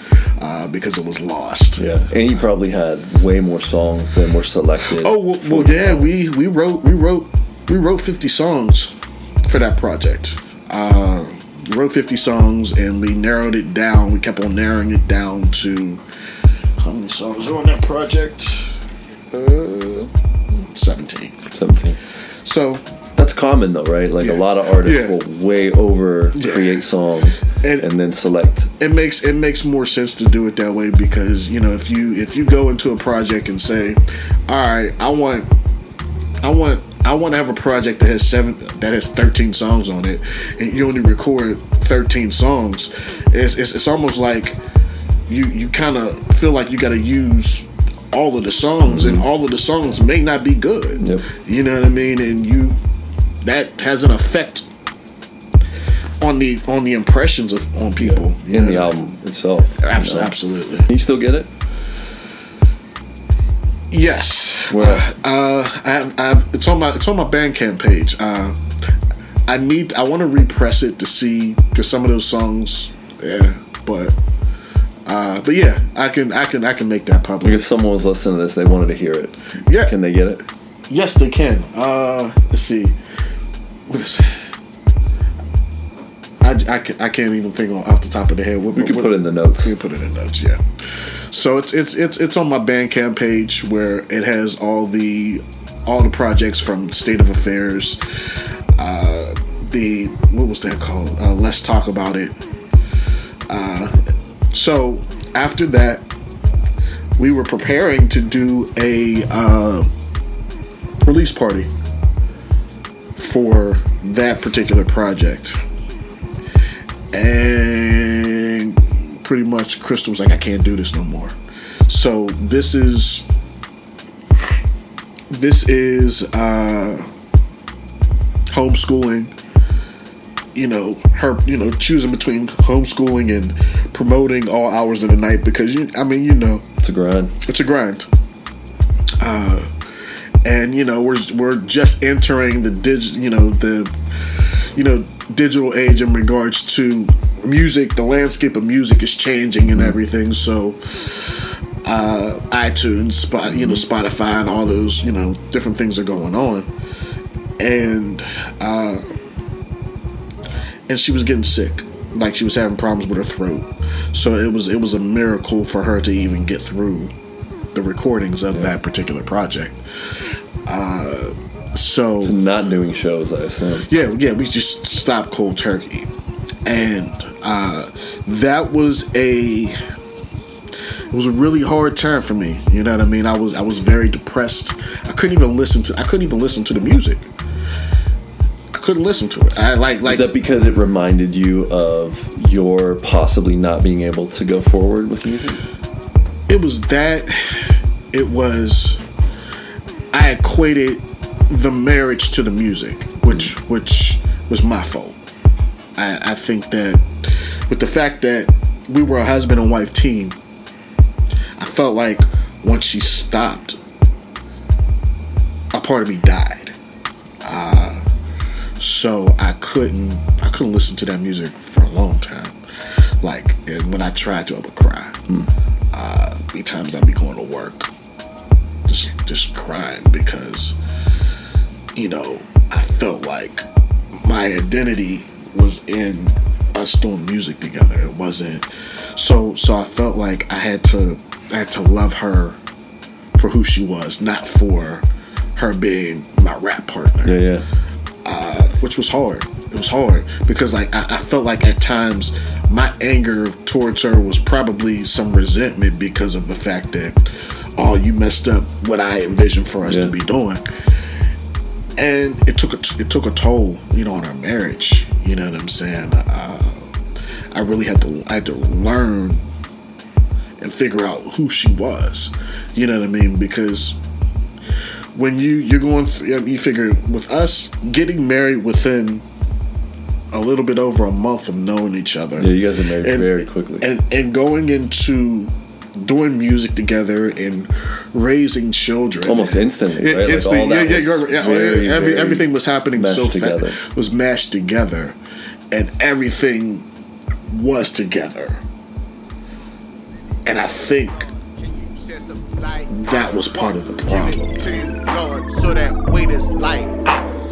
uh, because it was lost. Yeah, and you probably had way more songs than were selected. Oh well, well yeah, we we wrote we wrote we wrote fifty songs for that project. we wrote fifty songs and we narrowed it down. We kept on narrowing it down to how many songs were on that project? Uh, 17. 17. So That's common though, right? Like Yeah. a lot of artists Yeah. will way over Yeah. create songs And- and, then select. it makes it makes more sense to do it that way because you know if you if you go into a project and say, all right, I want I want I want to have a project that has seven that has thirteen songs on it, and you only record thirteen songs. It's it's, it's almost like you you kind of feel like you got to use all of the songs, and all of the songs may not be good. Yep. You know what I mean? And you that has an effect on the on the impressions of on people you in know? the album itself. you know? Absolutely. Can you still get it? Yes. Where? Uh, I have, I have, it's on my it's on my Bandcamp page. Uh, I need I want to repress it to see because some of those songs, yeah. But uh, but yeah, I can I can I can make that public. if someone was listening to this, they wanted to hear it. Yeah. Can they get it? Yes, they can. Uh, let's see. What is it? I, I, I can't even think on- off the top of the head. What, We can what- put it in the notes. We can put it in the notes, yeah. So it's it's it's it's on my Bandcamp page where it has all the all the projects from State of Affairs. Uh, the what was that called? Uh, Let's talk about it. Uh, so after that, we were preparing to do a uh, release party for that particular project. And pretty much Crystal was like, I can't do this no more. So this is this is uh homeschooling you know her you know choosing between homeschooling and promoting all hours of the night because you i mean you know It's a grind. it's a grind. Uh, and you know we're we're just entering the dig, you know the you know digital age in regards to music. The landscape of music is changing and everything. So uh, iTunes, Spot, you know Spotify, and all those you know different things are going on. And uh, and she was getting sick, like she was having problems with her throat. So it was it was a miracle for her to even get through the recordings of that particular project. Uh, so Not doing shows, I assume. yeah, yeah, we just stopped cold turkey, and uh, that was a it was a really hard time for me. You know what I mean? I was I was very depressed. I couldn't even listen to I couldn't even listen to the music. Couldn't listen to it. I like like Is that because it reminded you of your possibly not being able to go forward with music? it was that it was I equated the marriage to the music, which which was my fault. I, I think that with the fact that we were a husband and wife team, I felt like once she stopped, a part of me died. Uh, so I couldn't I couldn't listen to that music for a long time. Like and when I tried to, I would cry. Uh, be times I'd be going to work, just just crying because you know I felt like my identity was in us doing music together. It wasn't so so I felt like I had to I had to love her for who she was, not for her being my rap partner Yeah, yeah. Which was hard. It was hard because like I, I felt like at times my anger towards her was probably some resentment because of the fact that oh you messed up what I envisioned for us Yeah. to be doing, and it took a it took a toll you know on our marriage. You know what I'm saying? Uh, I really had to I had to learn and figure out who she was. You know what I mean? Because when you you're going through, you figure with us getting married within a little bit over a month of knowing each other. Yeah, you guys are married very quickly. And and going into doing music together and raising children Almost instantly, Yeah, right? Like instantly. all that yeah, yeah, was right. Yeah, very, every, very everything was happening so fast. Was mashed together, and everything was together. And I think that was part of the problem. to you, so that weight is light.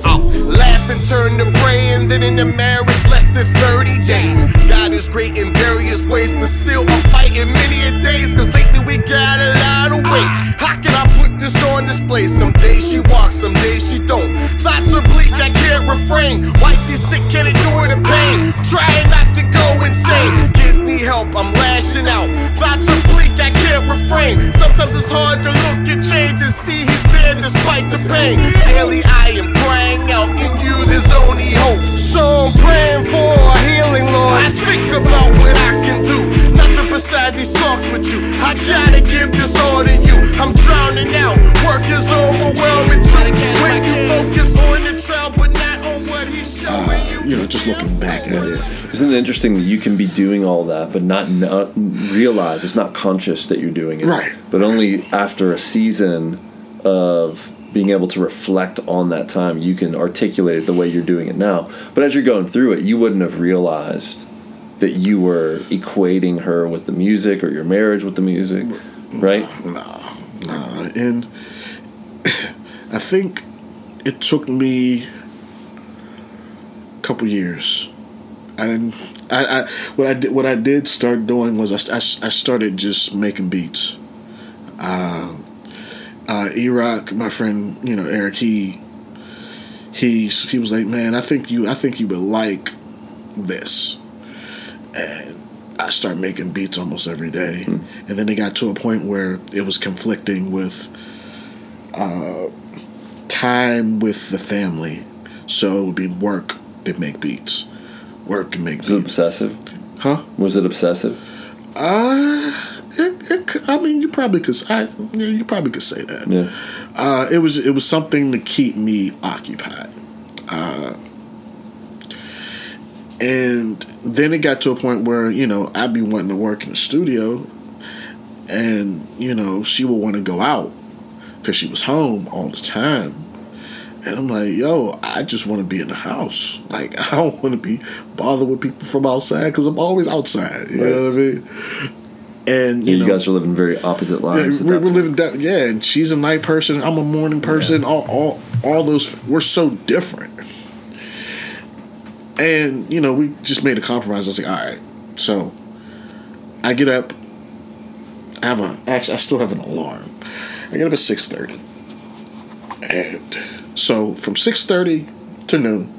Oh, laugh and turn to praying, then in the marriage less than 30 days. God is great in various ways, but still I'm fighting many a days, cause lately we got a lot of weight. How can I put this on display? Some days she walks, some days she don't. Thoughts are bleak, I can't refrain. Wife is sick, can't endure the pain. Trying not to go insane. Kids need help, I'm lashing out. Thoughts are bleak, I can't refrain. Sometimes it's hard to look at change and see he's there despite the pain. Daily I am crying out, in you there's only hope. So I'm praying for a healing, Lord. I think about what I can do. Nothing beside these talks with you. I gotta give this all to you. I'm drowning out. Work is overwhelming too. When you focus on the trial, but not on what he's showing uh, you. You know, just looking back at it. Isn't it interesting that you can be doing all that, but not, not uh, realize it's not conscious that you're doing it, Right. But only after a season of being able to reflect on that time, you can articulate it the way you're doing it now. But as you're going through it, you wouldn't have realized that you were equating her with the music or your marriage with the music, right? No. Nah, and [CLEARS THROAT] I think it took me a couple years. And I, I what I did what I did start doing was I, I, I started just making beats. Uh, uh, E-Rock, my friend, you know Eric, he he he was like, man, I think you I think you would like this, and I started making beats almost every day, and then it got to a point where it was conflicting with uh, time with the family, so it would be work to make beats, work and make Was it beats, obsessive? huh? Was it obsessive? Uh, it, it, I mean, you probably could. I, you probably could say that. Yeah. Uh, it was it was something to keep me occupied. Uh, and then it got to a point where you know I'd be wanting to work in the studio, and you know she would want to go out because she was home all the time. And I'm like, yo, I just want to be in the house. Like, [LAUGHS] I don't want to be bothered with people from outside because I'm always outside. You know what I mean? And You, you, know, guys are living very opposite lives. at we're, we're living that. Yeah, and she's a night person. I'm a morning person. All, all, all those. We're so different. And you know, we just made a compromise. I was like, all right. So, I get up. I have a. Actually, I still have an alarm. I get up at six thirty. And so from six thirty to noon.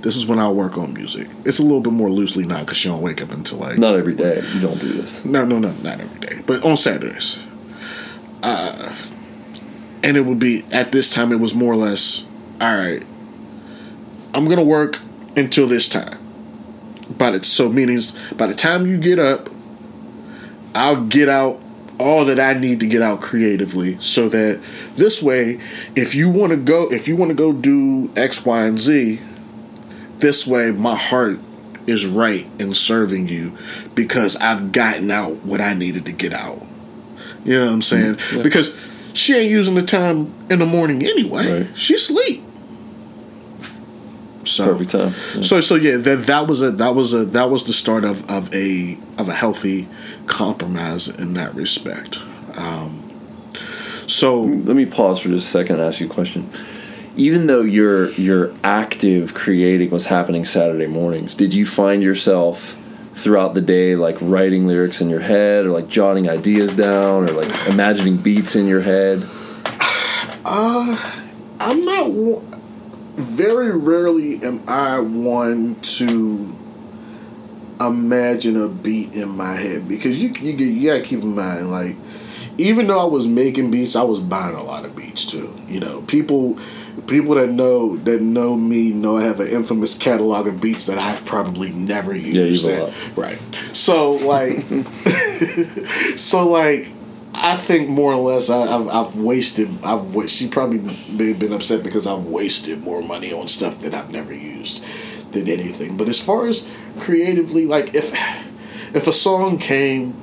This is when I'll work on music. It's a little bit more loosely now because you don't wake up until like Not every day. You don't do this. no, no, no, not every day, but on Saturdays. Uh, and it would be at this time. It was more or less, all right. I'm gonna work until this time. But it's so meanings by the time you get up, I'll get out all that I need to get out creatively, so that this way, if you want to go, if you want to go do X, Y, and Z, this way my heart is right in serving you because I've gotten out what I needed to get out. You know what I'm saying? Mm-hmm. Because she ain't using the time in the morning anyway. Right. She sleep. So Perfect time. Yeah. so so yeah, that that was a that was a that was the start of, of a of a healthy compromise in that respect. Um, so Let me pause for just a second and ask you a question. Even though your your active creating was happening Saturday mornings, did you find yourself throughout the day like writing lyrics in your head or like jotting ideas down or like imagining beats in your head? Uh, I'm not. Very rarely am I one to imagine a beat in my head because you you, get, you gotta keep in mind like even though I was making beats, I was buying a lot of beats too. You know, people people that know that know me know I have an infamous catalog of beats that I've probably never used. you a lot. Right. So like, [LAUGHS] so like, I think more or less I, I've I've wasted. I've wa- she probably been, been upset because I've wasted more money on stuff that I've never used than anything. But as far as creatively, like if if a song came.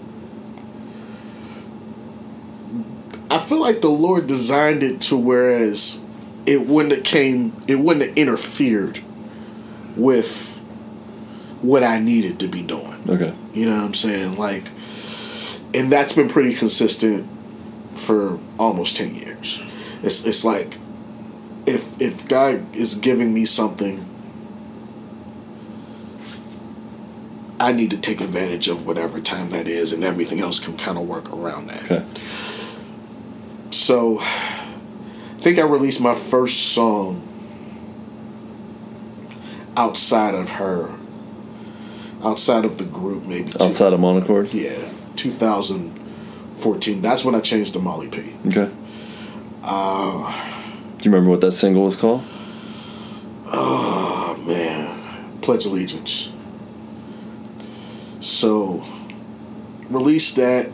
I feel like the Lord designed it to whereas it wouldn't have came it wouldn't have interfered with what I needed to be doing. Okay. You know what I'm saying? Like, and that's been pretty consistent for almost ten years. It's it's like if if God is giving me something, I need to take advantage of whatever time that is, and everything else can kind of work around that. Okay. So, I think I released my first song outside of her, outside of the group, maybe. Outside of Monochord? yeah, 2014. That's when I changed to Molly P. Okay. Uh, Do you remember what that single was called? oh man, Pledge Allegiance. So, released that.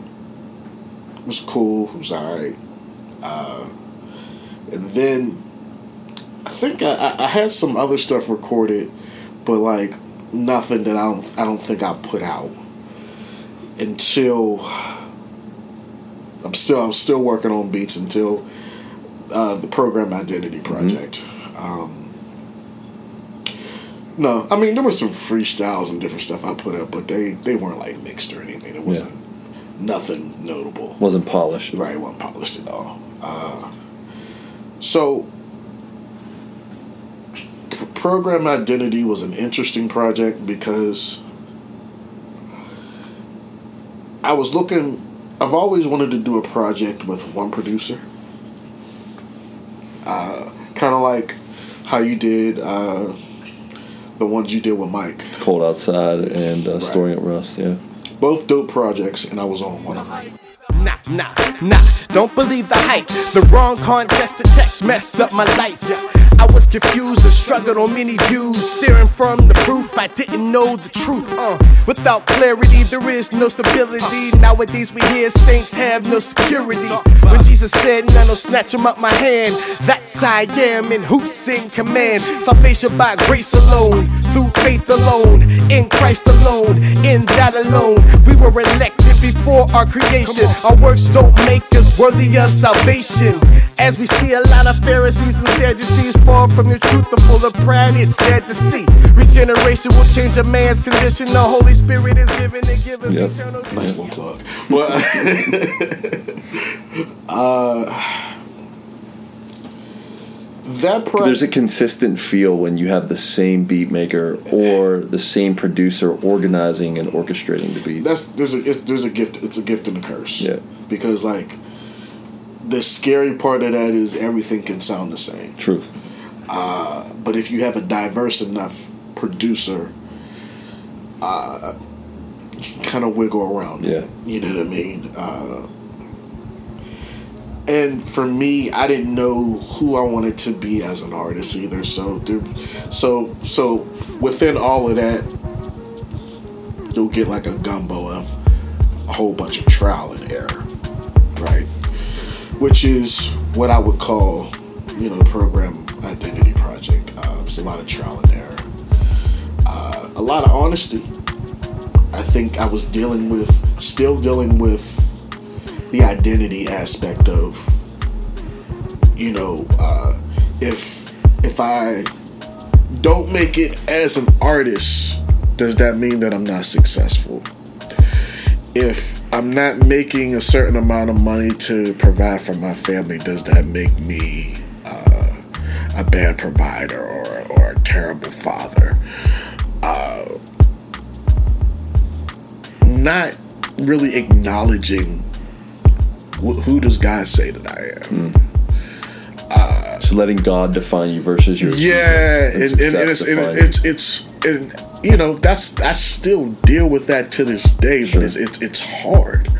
Was cool. Was alright. Uh, and then I think I, I, I had some other stuff recorded, but like nothing that I don't I don't think I put out until I'm still I'm still working on beats until uh, the program identity project. Um, no, I mean there were some freestyles and different stuff I put up, but they they weren't like mixed or anything. It wasn't nothing notable. Wasn't polished. Right, wasn't polished at all. Uh, so, program identity was an interesting project because I was looking. I've always wanted to do a project with one producer. Uh, kind of like how you did uh, the ones you did with Mike. It's cold outside and uh, storing at rust. Yeah. Both dope projects, and I was on one of them. Nah, nah, nah. Don't believe the hype. The wrong contested text messed up my life. I was confused and struggled on many views. Steering from the proof, I didn't know the truth. Uh, without clarity, there is no stability. Nowadays, we hear saints have no security. When Jesus said, None will snatch him up my hand, that's I am, and who's in command. Salvation by grace alone, through faith alone, in Christ alone, in that alone. We were elected before our creation. Our works don't make us worthy of salvation. As we see a lot of Pharisees and Sadducees fall from your truth, the full of pride, it's sad to see. Regeneration will change a man's condition. The Holy Spirit is given to give us Yep. eternal Nice little plug. Well, [LAUGHS] uh, that project. There's a consistent feel when you have the same beat maker or the same producer organizing and orchestrating the beats. that's there's a it's, there's a gift. It's a gift and a curse. Yeah. Because like, the scary part of that is everything can sound the same. Truth. But if you have a diverse enough producer, uh, you can kind of wiggle around. Yeah. You know what I mean? Uh, and for me, I didn't know who I wanted to be as an artist either. So, there, so, so within all of that, you'll get like a gumbo of a whole bunch of trial and error, right? Which is what I would call, you know, the program identity project. Uh, it's a lot of trial and error, uh, a lot of honesty. I think I was dealing with, still dealing with the identity aspect of, you know, uh, if if I don't make it as an artist, does that mean that I'm not successful? If I'm not making a certain amount of money to provide for my family, does that make me a bad provider or, or a terrible father? Uh, not really acknowledging wh- who does God say that I am. So letting God define you versus your Yeah, and, and, and, it's, and it's it's and you know that's I still deal with that to this day, Sure. but it's it's it's hard.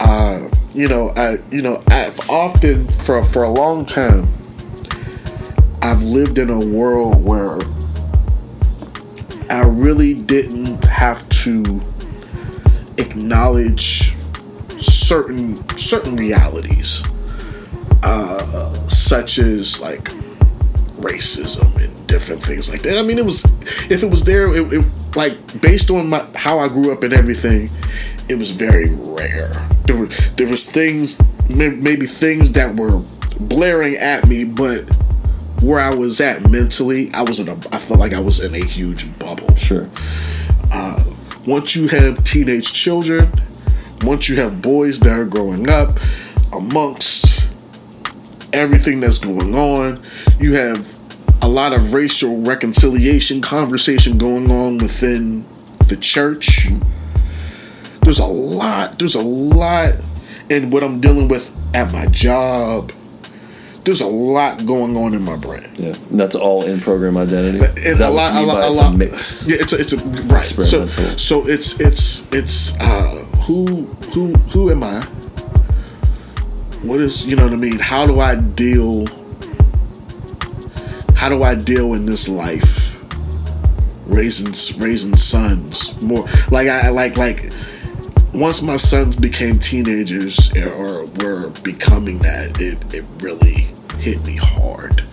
Uh, you know, I you know I've often for for a long time I've lived in a world where I really didn't have to acknowledge certain certain realities uh, such as like racism and different things like that. I mean, it was if it was there, it, it like based on my how I grew up and everything, it was very rare. There were there was things maybe things that were blaring at me, but where I was at mentally, I was in a I felt like I was in a huge bubble. Sure. Uh, once you have teenage children, once you have boys that are growing up, amongst everything that's going on, you have a lot of racial reconciliation conversation going on within the church. There's a lot, there's a lot in what I'm dealing with at my job. There's a lot going on in my brain. Yeah. And that's all in program identity. Is a lot, a lot, a lot. mix. Yeah, it's a, it's a right. So, so it's it's it's uh, who who who am I? What is you know what I mean? How do I deal? How do I deal in this life? Raising raising sons more like I like like once my sons became teenagers or were becoming that, it, it really hit me hard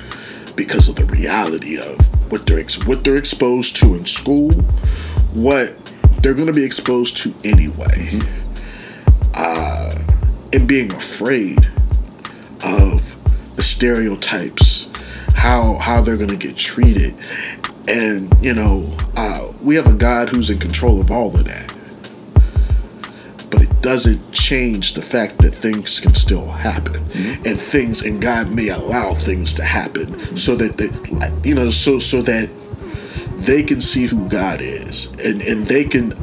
because of the reality of what they're ex- what they're exposed to in school, what they're going to be exposed to anyway, uh, and being afraid of the stereotypes, how how they're going to get treated, and you know uh, we have a God who's in control of all of that doesn't change the fact that things can still happen. And things and God may allow things to happen so that they you know so so that they can see who God is. And and they can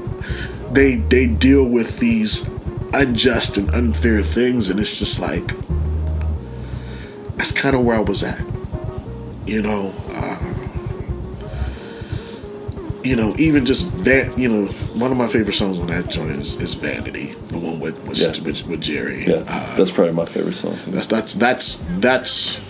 they they deal with these unjust and unfair things. And it's just like that's kind of where I was at. You know uh, you know even just that you know one of my favorite songs on that joint is, is Vanity the one with with, Yeah. with, with Jerry Yeah, uh, that's probably my favorite song too. that's that's that's that's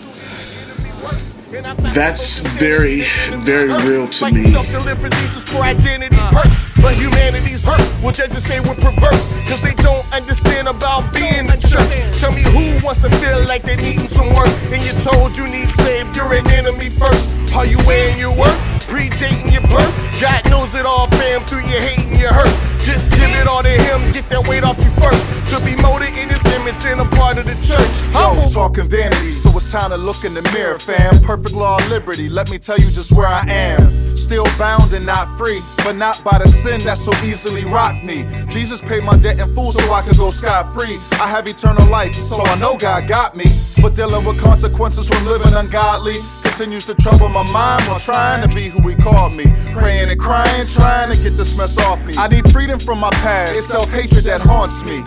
That's very, very real to me. Self-delivered Jesus for identity perks. But humanity's hurt. Will judges say we're perverse? Cause they don't understand about being the church. Tell me who wants to feel like they're needing some work. And you're told you need saved, you're an enemy first. Are you weighing your work? Predating your birth? God knows it all, fam, through your hate and your hurt. Just give it all to him, get that weight off you first. To be molded in his image and a part of the church. I Yo, talking vanity, so it's time to look in the mirror, fam. Perfect law of liberty, let me tell you just where I am. Still bound and not free, but not by the sin that so easily rocked me. Jesus paid my debt in full so I could go scot free. I have eternal life, so I know God got me. But dealing with consequences from living ungodly continues to trouble my mind while trying to be who He called me. Praying and crying, trying to get this mess off me. I need freedom from my past, it's self hatred that haunts me.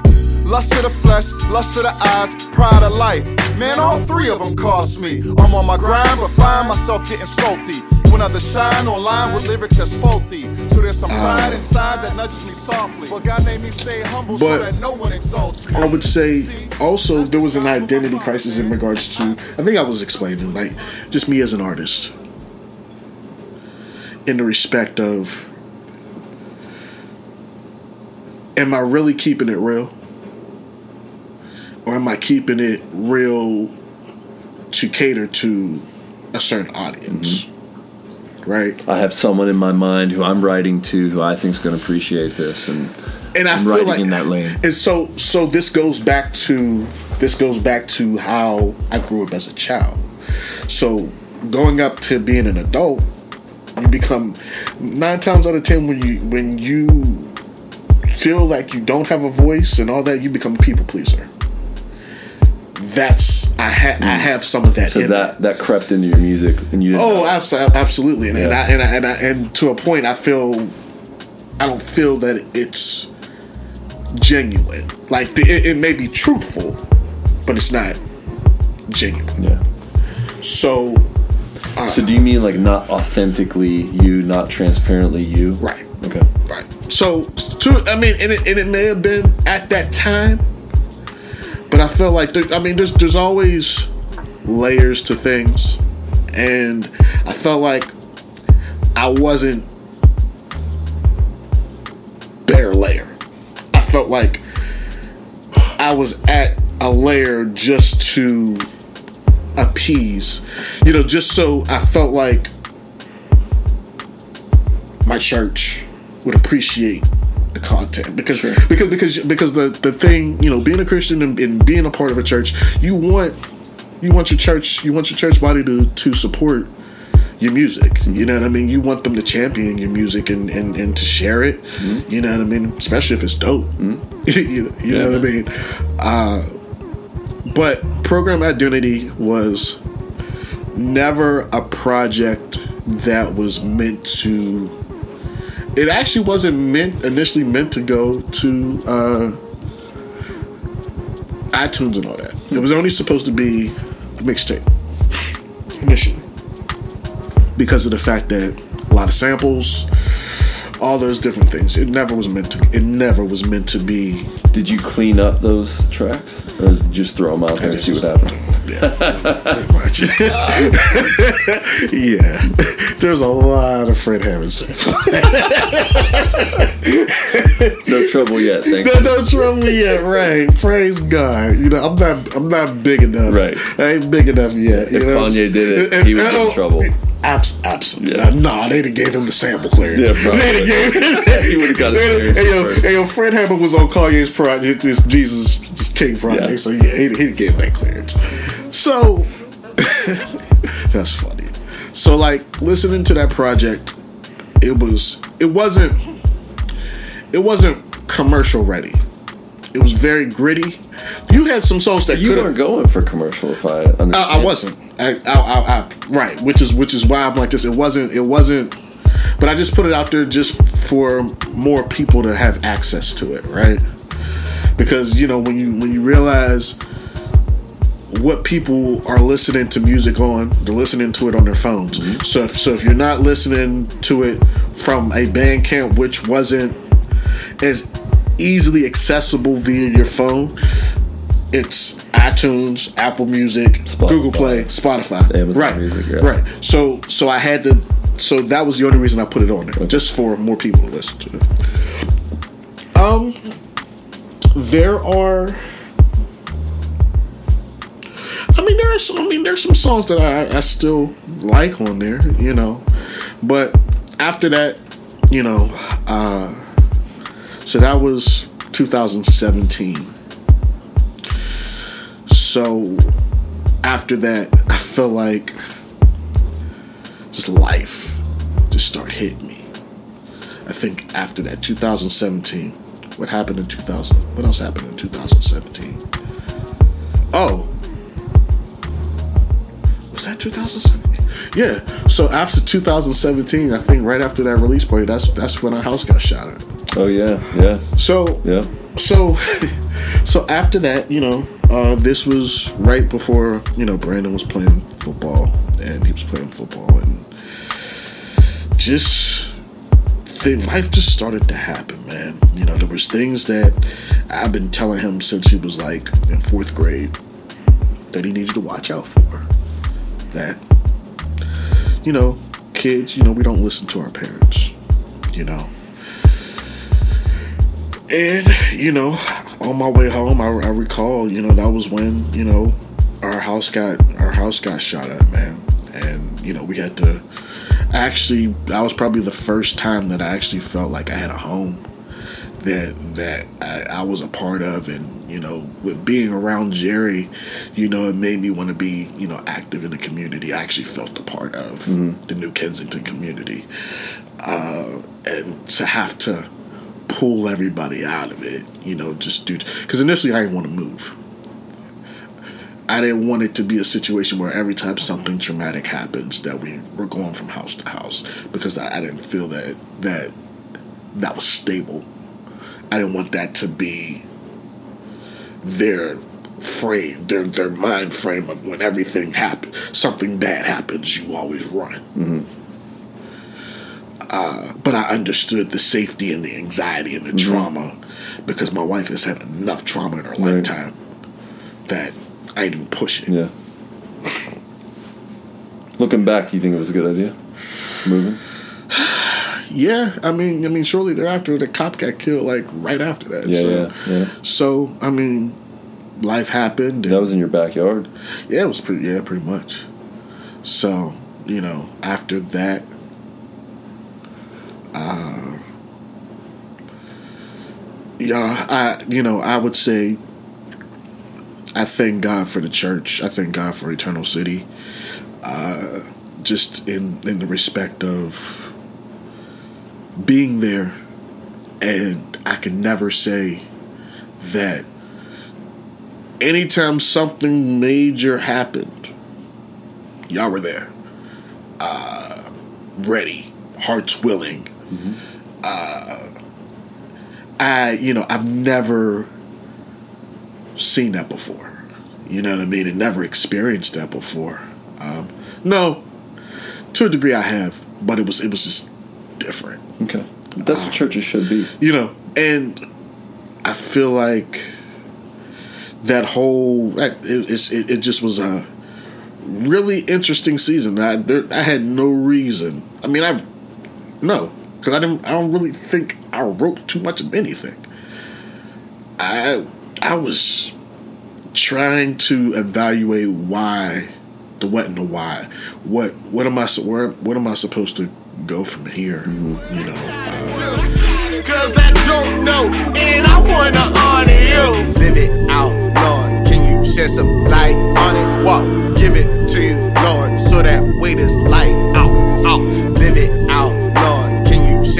Lust to the flesh, lust to the eyes, pride of life. Man, all three of them cost me. I'm on my grind, but find myself getting salty. When others shine online with lyrics that's faulty. So there's some pride inside that nudges me softly. But God made me stay humble so that no one exalts me. I would say also there was an identity crisis in regards to I think I was explaining like just me as an artist. In the respect of am I really keeping it real? Or am I keeping it real to cater to a certain audience mm-hmm. Right I have someone in my mind who I'm writing to who I think is going to appreciate this, and and I I'm feel writing like in that lane. And so so this goes back to this goes back to how I grew up as a child. So going up to being an adult, you become nine times out of ten when you when you feel like you don't have a voice and all that, you become a people pleaser. That's I ha- I mm. have some of that. so in me. that that crept into your music, and you didn't. Oh, absolutely, absolutely, and, and, I, and, I, and I and to a point, I feel I don't feel that it's genuine. Like the, it, it may be truthful, but it's not genuine. yeah. So, uh, So do you mean like not authentically you, not transparently you? right, Okay. right. So, to I mean, and it, and it may have been at that time, but I feel like there, I mean, there's there's always layers to things, and I felt like I wasn't bare layer. I felt like I was at a layer just to appease, you know, just so I felt like my church would appreciate the content. Because because because because the the thing you know being a Christian and, and being a part of a church you want you want your church you want your church body to to support your music. You know what I mean? You want them to champion your music and and, and to share it. You know what I mean? Especially if it's dope. [LAUGHS] You, you know what I mean? Uh, but program identity was never a project that was meant to it actually wasn't meant initially meant to go to uh, iTunes and all that. It was only supposed to be a mixtape initially because of the fact that a lot of samples, all those different things. It never was meant to. It never was meant to be. Did you clean up those tracks, or just throw them out there and see what happened? Pretty much. [LAUGHS] yeah, there's a lot of Fred Hammond. [LAUGHS] No trouble yet. Thank No, you. no trouble yet, right? Praise God. You know, I'm not, I'm not big enough. Right. I ain't big enough yet. you If know? Kanye did it, he was in oh, trouble. Abs- absolutely. Yeah. Nah, they done gave him the sample clearance. Yeah, probably. They done gave [LAUGHS] He would've got his Hey, clearance hey, yo, first. hey, yo, Fred Hammond was on Kanye's project, this Jesus Is King project, Yeah. so yeah, he, he gave that clearance. So [LAUGHS] that's funny. So like listening to that project, it was it wasn't it wasn't commercial ready. it was very gritty. You had some songs that You could weren't going for commercial, if I understand. I, I wasn't. I, I, I, right, which is which is why I'm like this. It wasn't. It wasn't. But I just put it out there just for more people to have access to it, right? Because you know when you when you realize what people are listening to music on, they're listening to it on their phones. Mm-hmm. So if, so if you're not listening to it from a Bandcamp, which wasn't as easily accessible via your phone, it's iTunes, Apple Music, Spotify. Google Play, Spotify, Amazon right? Music, yeah. Right. So so I had to. So that was the only reason I put it on there, just for more people to listen to it. Um, there are. I mean, there are. Some, I mean, there's some songs that I, I still like on there, you know, but after that, you know, uh, so that was 2017. So after that, I felt like just life just started hitting me. I think after that, 2017. What happened in 2000? What else happened in 2017? Oh, was that 2017? Yeah. So after 2017, I think right after that release party, that's that's when our house got shot at. Oh yeah, yeah, So yeah. so [LAUGHS] so after that you know uh, this was right before you know brandon was playing football and he was playing football and just the life just started to happen man. You know there was things that i've been telling him since he was like in fourth grade that he needed to watch out for. That you know kids you know we don't listen to our parents you know and you know, on my way home, I, I recall, you know, that was when you know our house got our house got shot at, man, and you know we had to actually. That was probably the first time that I actually felt like I had a home that that I, I was a part of, and you know, with being around Jerry, you know, it made me want to be you know active in the community. I actually felt a part of the New Kensington community, uh, and to have to pull everybody out of it, you know, just do because initially I didn't want to move. I didn't want it to be a situation where every time something traumatic happens that we were going from house to house because I, I didn't feel that that that was stable. I didn't want that to be their frame, their their mind frame of when everything happens, something bad happens, you always run mm-hmm. Uh, but I understood the safety and the anxiety and the mm-hmm. trauma because my wife has had enough trauma in her Right. lifetime that I didn't push it. Yeah. Looking back, you think it was a good idea? Moving? Yeah, I mean, I mean, shortly thereafter, the cop got killed. Like right after that. Yeah, so, yeah, yeah. So I mean, life happened. That was in your backyard. Yeah, it was pretty. Yeah, pretty much. So you know, after that, uh, yeah, I you know I would say I thank God for the church. I thank God for Eternal City. Uh, just in in the respect of being there, and I can never say that anytime something major happened, y'all were there. Uh, ready, hearts willing. Uh, I, you know, I've never seen that before. You know what I mean? And never experienced that before. Um, no, to a degree I have, but it was it was just different Okay. That's what churches should be. you know and i feel like that whole it, it's, it, it just was a really interesting season i there, i had no reason i mean i no because i didn't i don't really think i wrote too much of anything i i was trying to evaluate why the what and the why what what am i where what am i supposed to go from here you know uh, Cause I don't know, and I wanna honor you. Live it out, Lord. Can you shed some light on it? Whoa, give it to you, Lord, so that weight is light out, out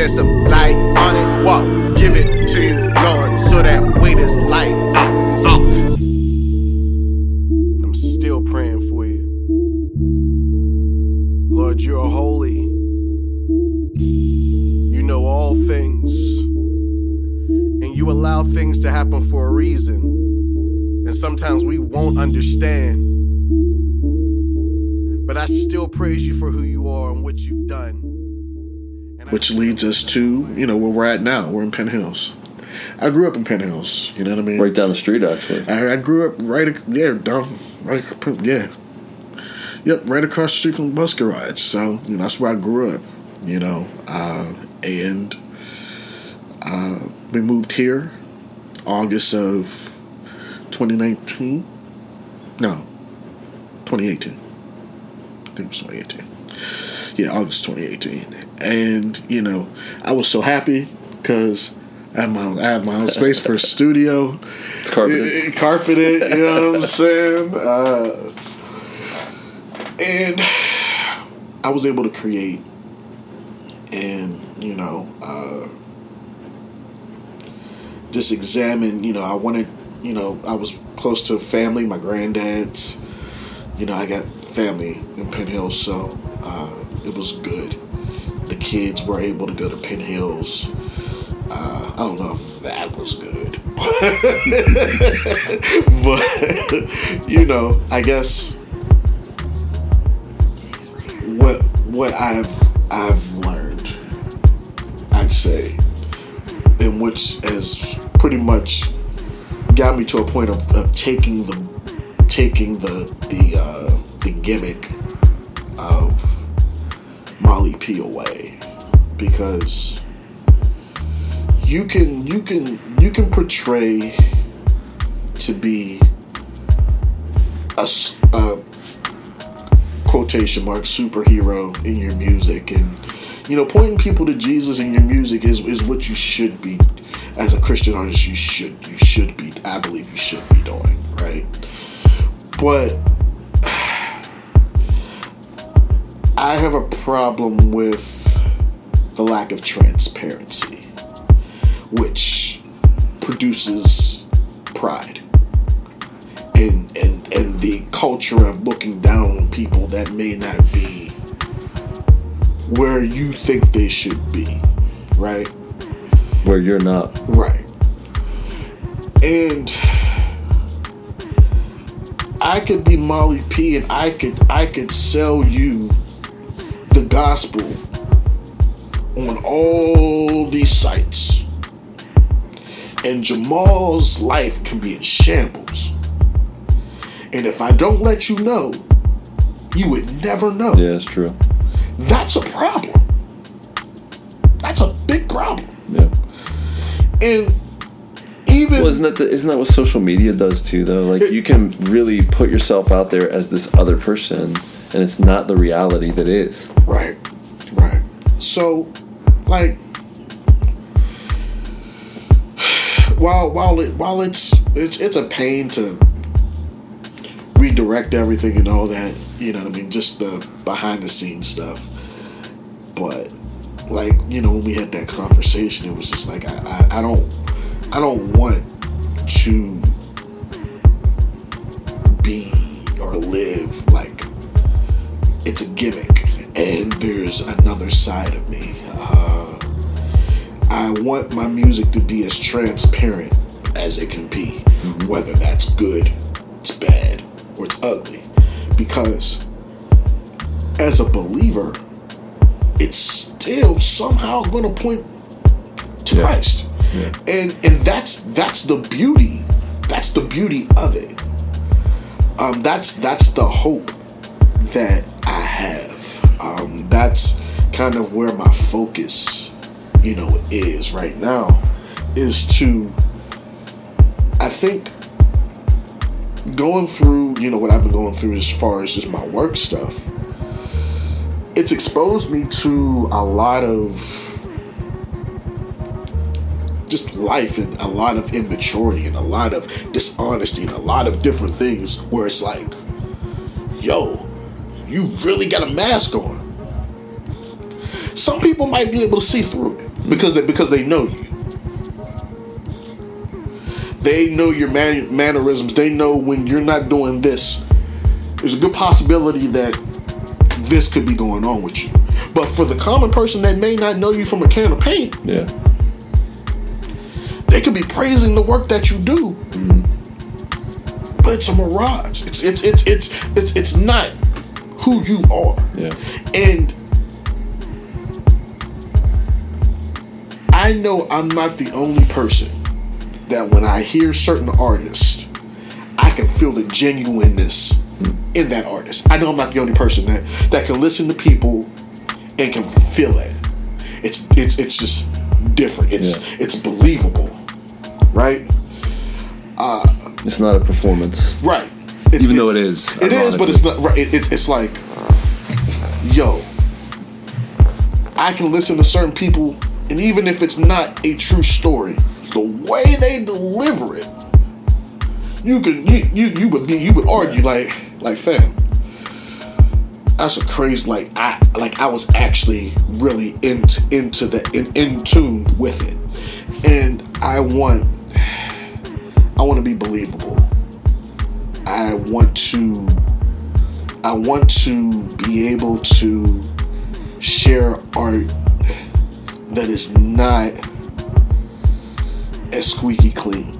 kiss some light on it. Whoa, give it to you, Lord, so that weight is light. Off. I'm still praying for you. Lord, you're holy. You know all things. And you allow things to happen for a reason. And sometimes we won't understand. But I still praise you for who you are and what you've done. Which leads us to you know where we're at now. We're in Penn Hills. I grew up in Penn Hills. You know what I mean? Right down the street, actually. I, I grew up right, yeah, down, right, yeah, yep, right across the street from the bus garage. So you know, that's where I grew up. You know, uh, and uh, we moved here August of 2019. No, 2018. I think it was 2018. Yeah, August 2018. And you know, I was so happy because. I have my own, I have my own space for a [LAUGHS] studio It's carpeted. uh, carpeted. You know what I'm saying? Uh, and I was able to create, and you know, uh, just examine. You know, I wanted. You know, I was close to family. My granddad's. You know, I got family in Penn Hills, so uh, it was good. The kids were able to go to Penn Hills. Uh, I don't know if that was good, [LAUGHS] but you know, I guess what what I've I've learned, I'd say, in which has pretty much got me to a point of, of taking the taking the the uh, the gimmick Maali P away. Because you can you can you can portray to be a quotation mark superhero in your music. And you know pointing people to Jesus in your music is, is what you should be. As a Christian artist you should you should be I believe you should be doing right? But I have a problem with the lack of transparency which produces pride and and and the culture of looking down on people that may not be where you think they should be right Where you're not. right and I could be Maali P and I could I could sell you the gospel on all these sites and Jamal's life can be in shambles. And if I don't let you know, you would never know. Yeah, it's true. That's a problem. That's a big problem. Yeah. And even Well, isn't that the, isn't that what social media does too? Though, like you can really put yourself out there as this other person, and it's not the reality that is. Right, right. So, like, while while it while it's it's it's a pain to redirect everything and all that, you know what I mean, just the behind the scenes stuff. But like you know, when we had that conversation, it was just like I I, I don't I don't want to be or live like it's a gimmick and there's another side of me. Uh, i want my music to be as transparent as it can be whether that's good it's bad or it's ugly. Because as a believer it's still somehow going to point to christ. And and that's that's the beauty that's the beauty of it. Um, that's that's the hope that I have. Um, that's kind of where my focus, you know, is right now, is to. I think going through, you know, what I've been going through as far as just my work stuff, it's exposed me to a lot of just life and a lot of immaturity and a lot of dishonesty and a lot of different things where it's like, yo, you really got a mask on. Some people might be able to see through it because they because they know you. They know your man, mannerisms. They know when you're not doing this. There's a good possibility that this could be going on with you. But for the common person that may not know you from a can of paint, Yeah. they could be praising the work that you do. Mm-hmm. But it's a mirage. It's it's it's it's it's it's not who you are. Yeah. And I know I'm not the only person that when I hear certain artists, I can feel the genuineness in that artist. I know I'm not the only person that, that can listen to people and can feel it. It's it's it's just different. It's Yeah. it's believable. Right? Uh, it's not a performance. Right. Even though it is, It is, but it's not right. It, it, it's like, yo, I can listen to certain people, and even if it's not a true story, the way they deliver it, you can you you, you would be you would argue like like fam. That's a crazy like I like I was actually really into into the in, in tune with it, and I want [SIGHS] I want to be believable. I want to I want to be able to share art that is not as squeaky clean.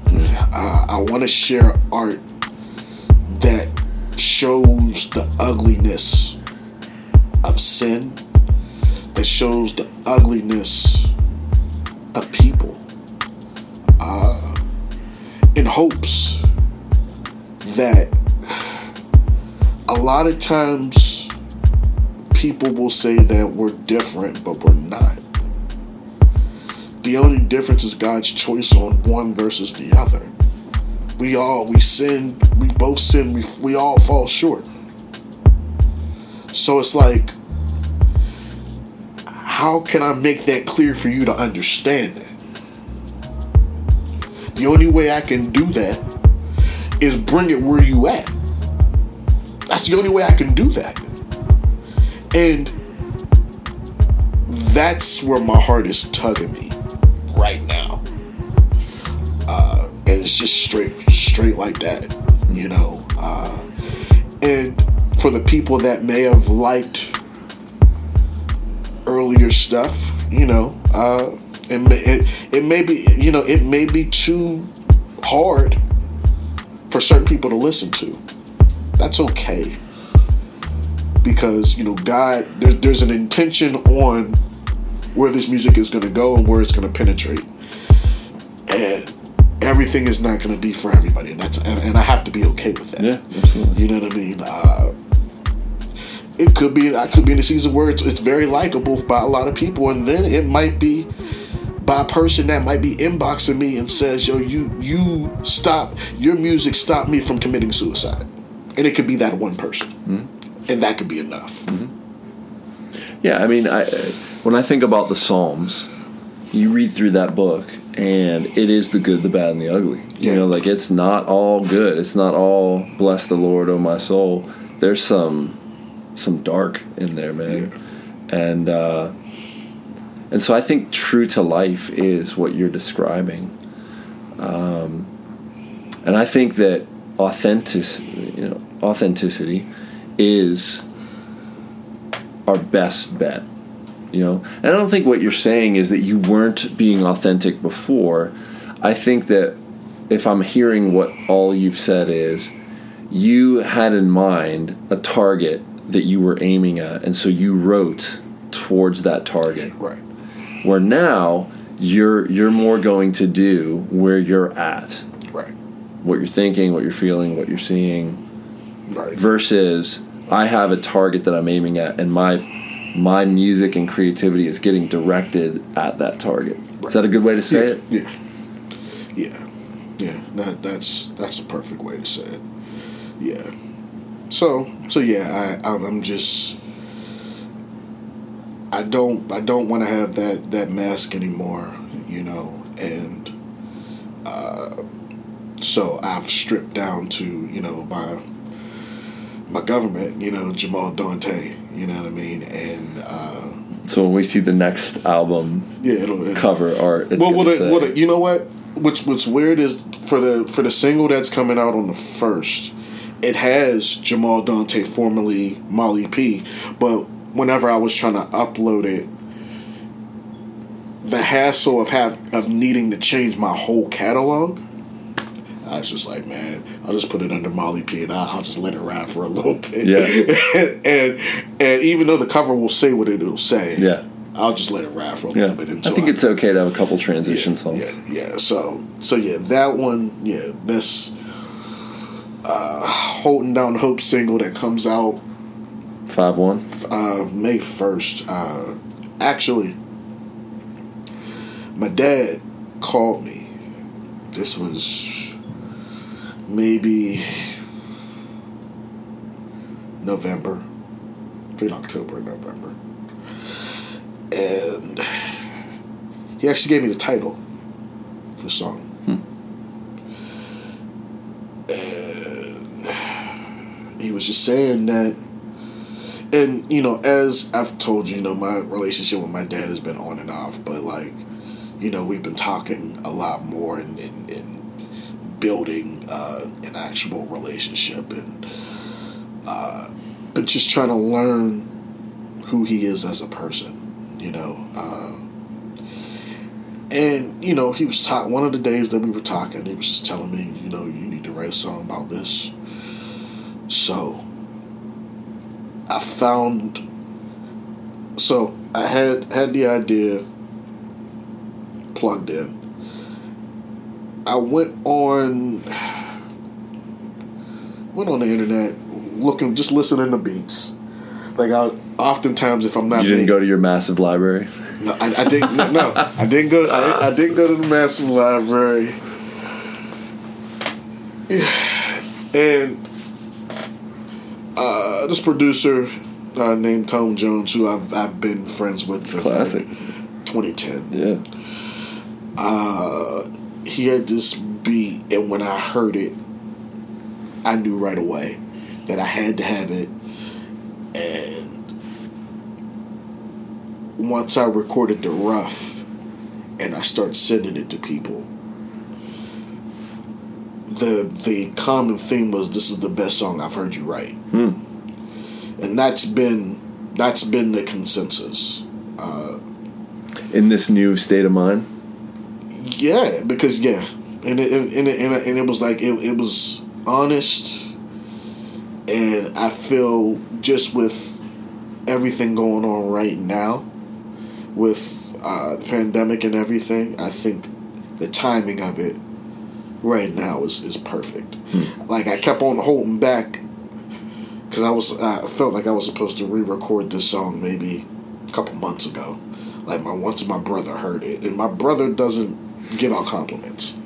Uh, I want to share art that shows the ugliness of sin, that shows the ugliness of people, uh, in hopes that a lot of times people will say that we're different, but we're not. The only difference is God's choice on one versus the other. We all we sin, we both sin, we we all fall short. So it's like how can I make that clear for you to understand that? The only way I can do that is bring it where you at. That's the only way I can do that. And that's where my heart is tugging me right now. Uh, and it's just straight, straight like that, you know. Uh, and for the people that may have liked earlier stuff, you know, uh, it, may, it, it may be, you know, it may be too hard for certain people to listen to. That's okay. Because, you know, God, there's, there's an intention on where this music is going to go and where it's going to penetrate. And everything is not going to be for everybody. And, that's, and, and I have to be okay with that. Yeah, absolutely. You know what I mean? Uh, it could be I could be in a season where it's, it's very likable by a lot of people, and then it might be by a person that might be inboxing me and says, "Yo, you you stop your music stopped me from committing suicide," and it could be that one person, mm-hmm. and that could be enough. Mm-hmm. Yeah, I mean, I uh, when I think about the Psalms, you read through that book, and it is the good, the bad, and the ugly. You Yeah. know, like it's not all good. It's not all bless the Lord, oh my soul. There's some some dark in there, man, and uh, and so I think true to life is what you're describing. Um, and I think that authentic, you know, authenticity is our best bet. You know, and I don't think what you're saying is that you weren't being authentic before. I think that if I'm hearing what all you've said is, you had in mind a target that you were aiming at, and so you wrote towards that target. Right. Where now you're you're more going to do where you're at, Right. what you're thinking, what you're feeling, what you're seeing, Right. versus I have a target that I'm aiming at, and my my music and creativity is getting directed at that target. Is that a good way to say it? Yeah. Yeah. Yeah. That that's that's a perfect way to say it. Yeah. So so yeah, I I'm just I don't I don't want to have that that mask anymore, you know, and uh so I've stripped down to, you know, my my government, you know, Jamal Dante, you know what I mean? And uh So when we see the next album yeah, it'll, it'll cover art, it's well, what say- what it, you know what? What's what's weird is for the for the single that's coming out on the first, it has Jamal Dante, formerly Maali P. But whenever I was trying to upload it, the hassle of have of needing to change my whole catalog, I was just like, man, I'll just put it under Maali P and I'll, I'll just let it ride for a little bit. Yeah. [LAUGHS] and, and and even though the cover will say what it'll say, Yeah. I'll just let it ride for a Yeah. little bit. I think it's okay to have a couple transition yeah, songs. Yeah, yeah. So so yeah, that one, yeah, this uh holding down hope single that comes out Five one. uh May first. Uh actually my dad called me. This was maybe November. Between October and November. And he actually gave me the title for the song. And he was just saying that and you know, as I've told you, you know, my relationship with my dad has been on and off, but like, you know, we've been talking a lot more and in, in, building uh, an actual relationship and uh, but just trying to learn who he is as a person, you know. Uh, and you know, he was talking one of the days that we were talking. He was just telling me, you know, you need to write a song about this. So I found. So I had had the idea plugged in. I went on went on the internet looking, just listening to beats. Like I, oftentimes, if I'm not You didn't making- go to your massive library. no, I, I didn't. No, no, [LAUGHS] I didn't go. I, I didn't go to the massive library. Yeah. [SIGHS] And uh, this producer uh, named Tom Jones, who I've I've been friends with since classic. like 2010. Yeah. Uh, he had this beat, and when I heard it, I knew right away that I had to have it. And once I recorded the rough, and I start sending it to people, the the common theme was this is the best song I've heard you write, and that's been that's been the consensus. In this new state of mind. Yeah, because yeah, and it and it, and it, and it was like it, it was honest, and I feel just with everything going on right now, with uh, the pandemic and everything, I think the timing of it right now is is perfect. Like I kept on holding back because I was I felt like I was supposed to re-record this song maybe a couple months ago. Like my once my brother heard it, and my brother doesn't give out compliments.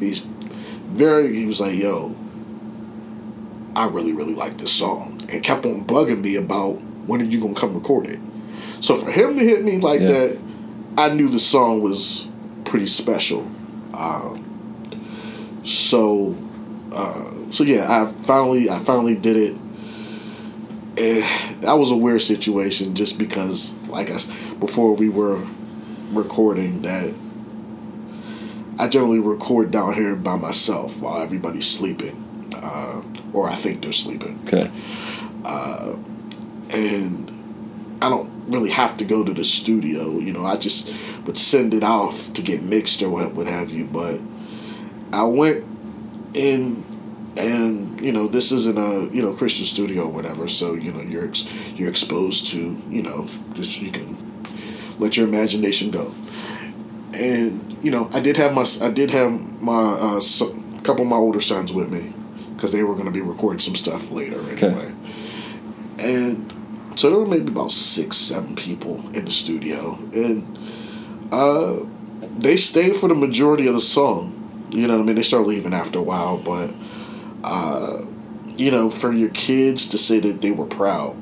He's very. He was like, "Yo, I really really like this song," and kept on bugging me about when are you gonna come record it. So for him to hit me like Yeah. that, I knew the song was pretty special. Um, so, uh, so yeah, I finally I finally did it. And that was a weird situation just because, like I s- before we were recording that. I generally record down here by myself while everybody's sleeping, uh, or I think they're sleeping Okay. and I don't really have to go to the studio. You know, I just would send it off to get mixed or what, what have you. But I went in, and you know, this isn't a you know Christian studio or whatever. So you know, you're ex- you're exposed to you know, just you can let your imagination go. And you know, I did have my I did have my uh, so, couple of my older sons with me because they were going to be recording some stuff later anyway. And so there were maybe about six, seven people in the studio, and uh, they stayed for the majority of the song. You know what I mean? They start leaving after a while, but uh, you know, for your kids to say that they were proud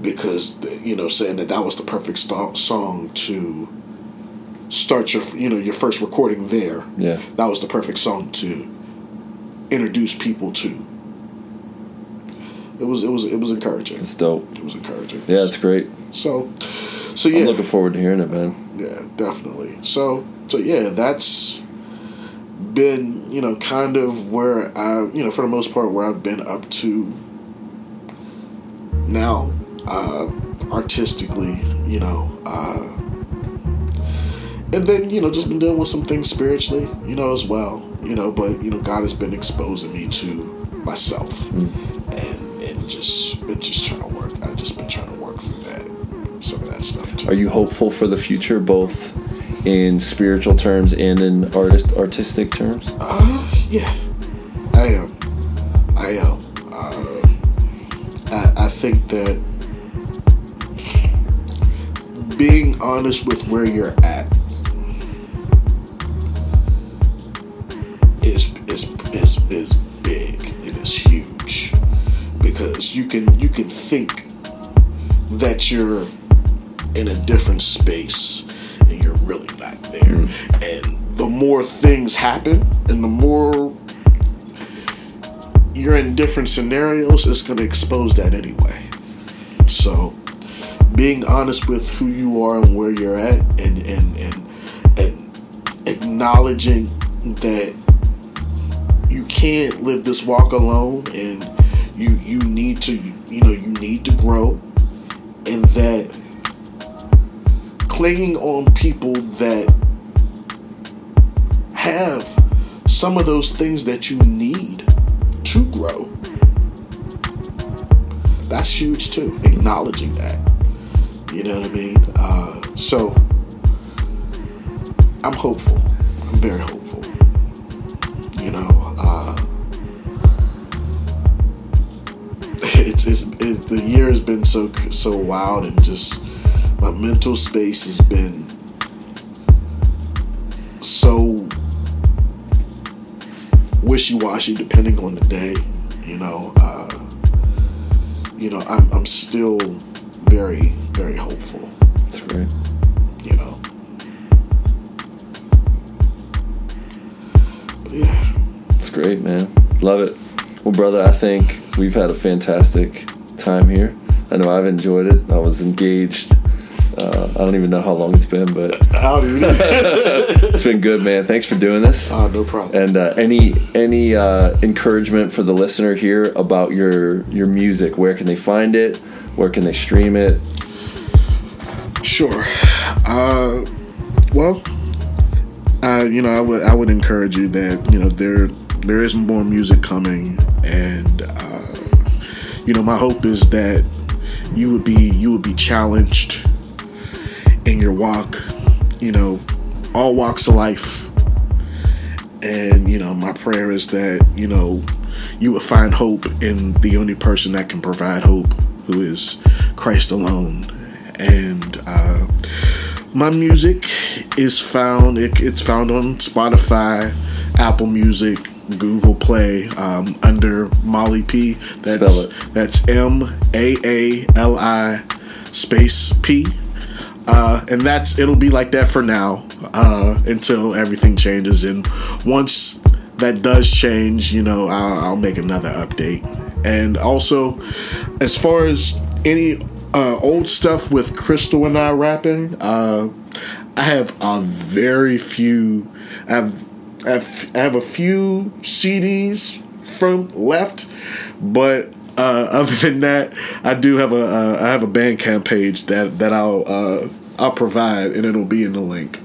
because you know saying that that was the perfect st- song to start your you know your first recording there. Yeah. That was the perfect song to introduce people to. It was it was it was encouraging. It's dope. It was encouraging. Yeah, it's great. So, so yeah, I'm looking forward to hearing it, man. yeah, definitely. So, so yeah, that's been, you know, kind of where I, you know, for the most part, where I've been up to now, uh, artistically, you know, uh, and then you know, just been dealing with some things spiritually, you know, as well, you know. But you know, God has been exposing me to myself, and and just been just trying to work. I've just been trying to work through that, some of that stuff too. Are you hopeful for the future, both in spiritual terms and in artist artistic terms? Uh, yeah, I am. I am. Uh, I, I think that being honest with where you're at is is is is big and is huge because you can you can think that you're in a different space there. And the more things happen and the more you're in different scenarios it's going to expose that anyway. So being honest with who you are and where you're at and and and, and acknowledging that you can't live this walk alone and you you need to you know you need to grow and that clinging on people that have some of those things that you need to grow that's huge too acknowledging that. You know what i mean? Uh, so i'm hopeful. I'm very hopeful. You know uh, [LAUGHS] it's, it's, it's the year has been so so wild and just my mental space has been so wishy-washy depending on the day you know uh, you know I'm, I'm still very very hopeful That's great. you know but yeah It's great, man. Love it. Well, brother, I think we've had a fantastic time here. I know I've enjoyed it. I was engaged. Uh, I don't even know how long it's been, but [LAUGHS] how do you know? [LAUGHS] it's been good, man. Thanks for doing this. uh, no problem And uh, any any uh, encouragement for the listener here about your your music? Where can they find it? Where can they stream it? Sure. Uh, well, uh, you know, I would I would encourage you that you know there there is more music coming, and uh, you know, my hope is that you would be you would be challenged in your walk. You know, all walks of life, and you know, my prayer is that you know you would find hope in the only person that can provide hope, who is Christ alone, and. Uh, my music is found it, it's found on spotify apple music google play um, under maali p that's Spell it. that's m-a-a-l-i space p uh, and that's it'll be like that for now uh, until everything changes. And once that does change you know I'll, I'll make another update. And also as far as any uh, old stuff with crystal and i rapping uh, i have a very few I have, I have, I have a few cds from left but uh, [LAUGHS] other than that, I do have a uh, I have a Bandcamp page that that I'll uh, I'll provide, and it'll be in the link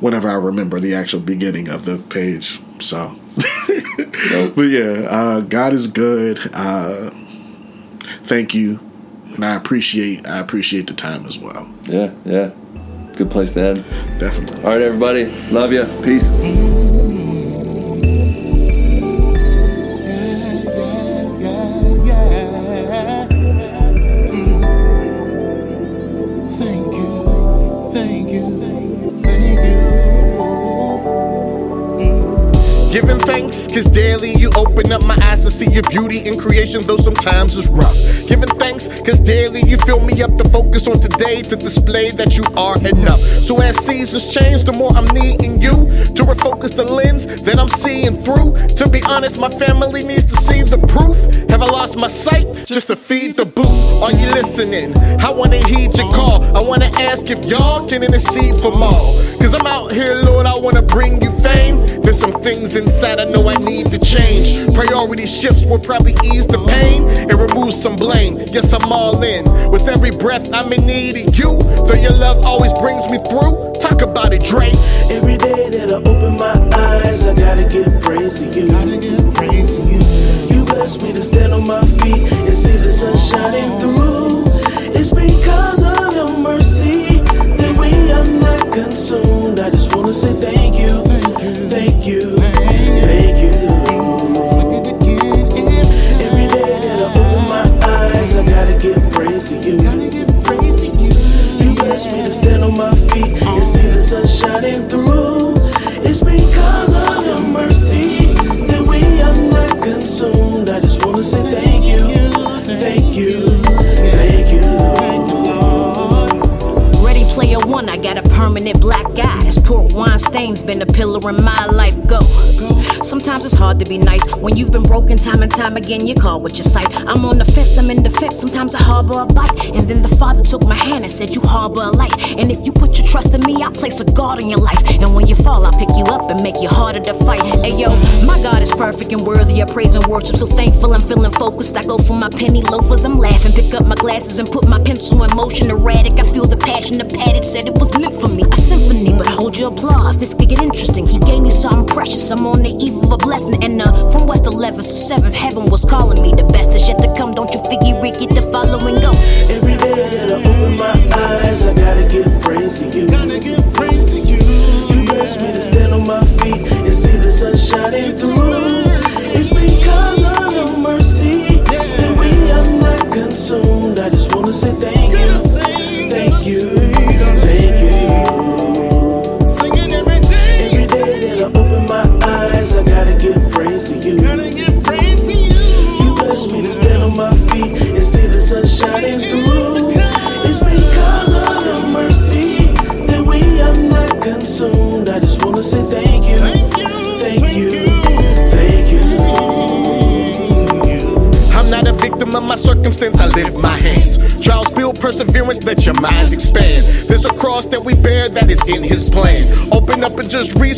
whenever I remember the actual beginning of the page. So, [LAUGHS] but yeah, uh, God is good. Uh, thank you, and I appreciate I appreciate the time as well. Yeah, yeah. Good place to end. Definitely. All right, everybody. Love you. Peace. Daily you open up my eyes to see your beauty in creation, though sometimes it's rough. Giving thanks, cause daily you fill me up to focus on today to display that you are enough. So as seasons change, the more I'm needing you to refocus the lens that I'm seeing through. To be honest, my family needs to see the proof. Have I lost my sight just to feed the booth? Are you listening? I wanna heed your call. I wanna ask if y'all can intercede for more. Cause I'm out here, Lord, I wanna bring you fame. There's some things inside I know I need to change. Priority shifts will probably ease the pain and remove some blame. Yes, I'm all in. With every breath, I'm in need of you. Though your love always brings me through. Talk about it, Drake. Every day that I open my eyes, I gotta give praise to you. Gotta give praise to you. You bless me to stand on my feet and see the sun shining through. It's because of your mercy that we are not consumed. I just wanna say thank you, thank you, thank you. Every day that I open my eyes, I gotta give praise to you. Gotta give praise to you. You bless me to stand on my feet and see the sun shining through. Permanent black eye. Port wine stain's been a pillar in my life. Go. Sometimes it's hard to be nice when you've been broken time and time again. You call with your sight. I'm on the fence, I'm in defense. Sometimes I harbor a bite, and then the father took my hand and said, "You harbor a light." And if you put your trust in me, I'll place a guard in your life. And when you fall, I'll pick you up and make you harder to fight. Hey yo, my God is perfect and worthy of praise and worship. So thankful, I'm feeling focused. I go for my penny loafers. I'm laughing, pick up my glasses and put my pencil in motion. Erratic, I feel the passion. The padded said it was meant for me. A symphony, but hold your applause. This could get interesting. He gave me something precious. I'm on the eve of a blessing. And uh, from West 11th to 7th, heaven was calling me. The best is yet to come.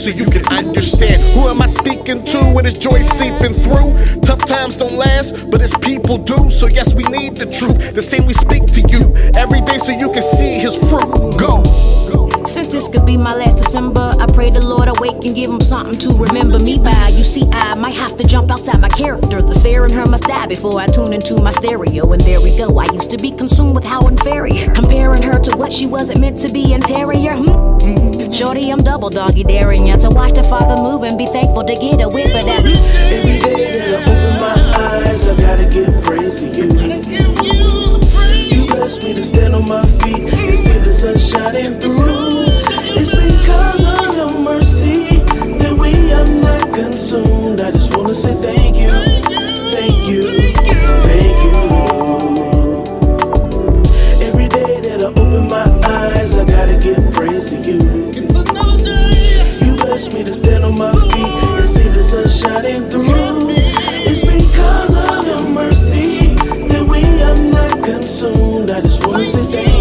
So you can understand. Who am I speaking to? What is joy seeping through? Tough times don't last, but his people do. So, yes, we need the truth. The same we speak to you every day so you can see his fruit. Go. Since this could be my last December, I pray the Lord awake and give him something to remember me by. You see, I might have to jump outside my character. The fear in her must die before I tune into my stereo. And there we go. I used to be consumed with how inferior. Comparing her to what she wasn't meant to be interior. Hmm? Shorty, I'm double doggy daring ya to watch the father move and be thankful to get a whiff of that. Every day that I open my eyes, I gotta give praise to you. You bless me to stand on my feet and see the sun shining through. It's because of your mercy that we are not consumed. I just wanna say thank you, thank you, thank you. On my feet and see the sun shining through. It's because of your mercy that we are not consumed. I just wanna say thank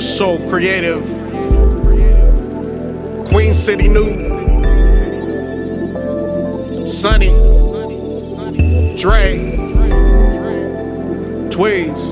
Soul Creative. Queen City New. Sunny. Dre. Tweez.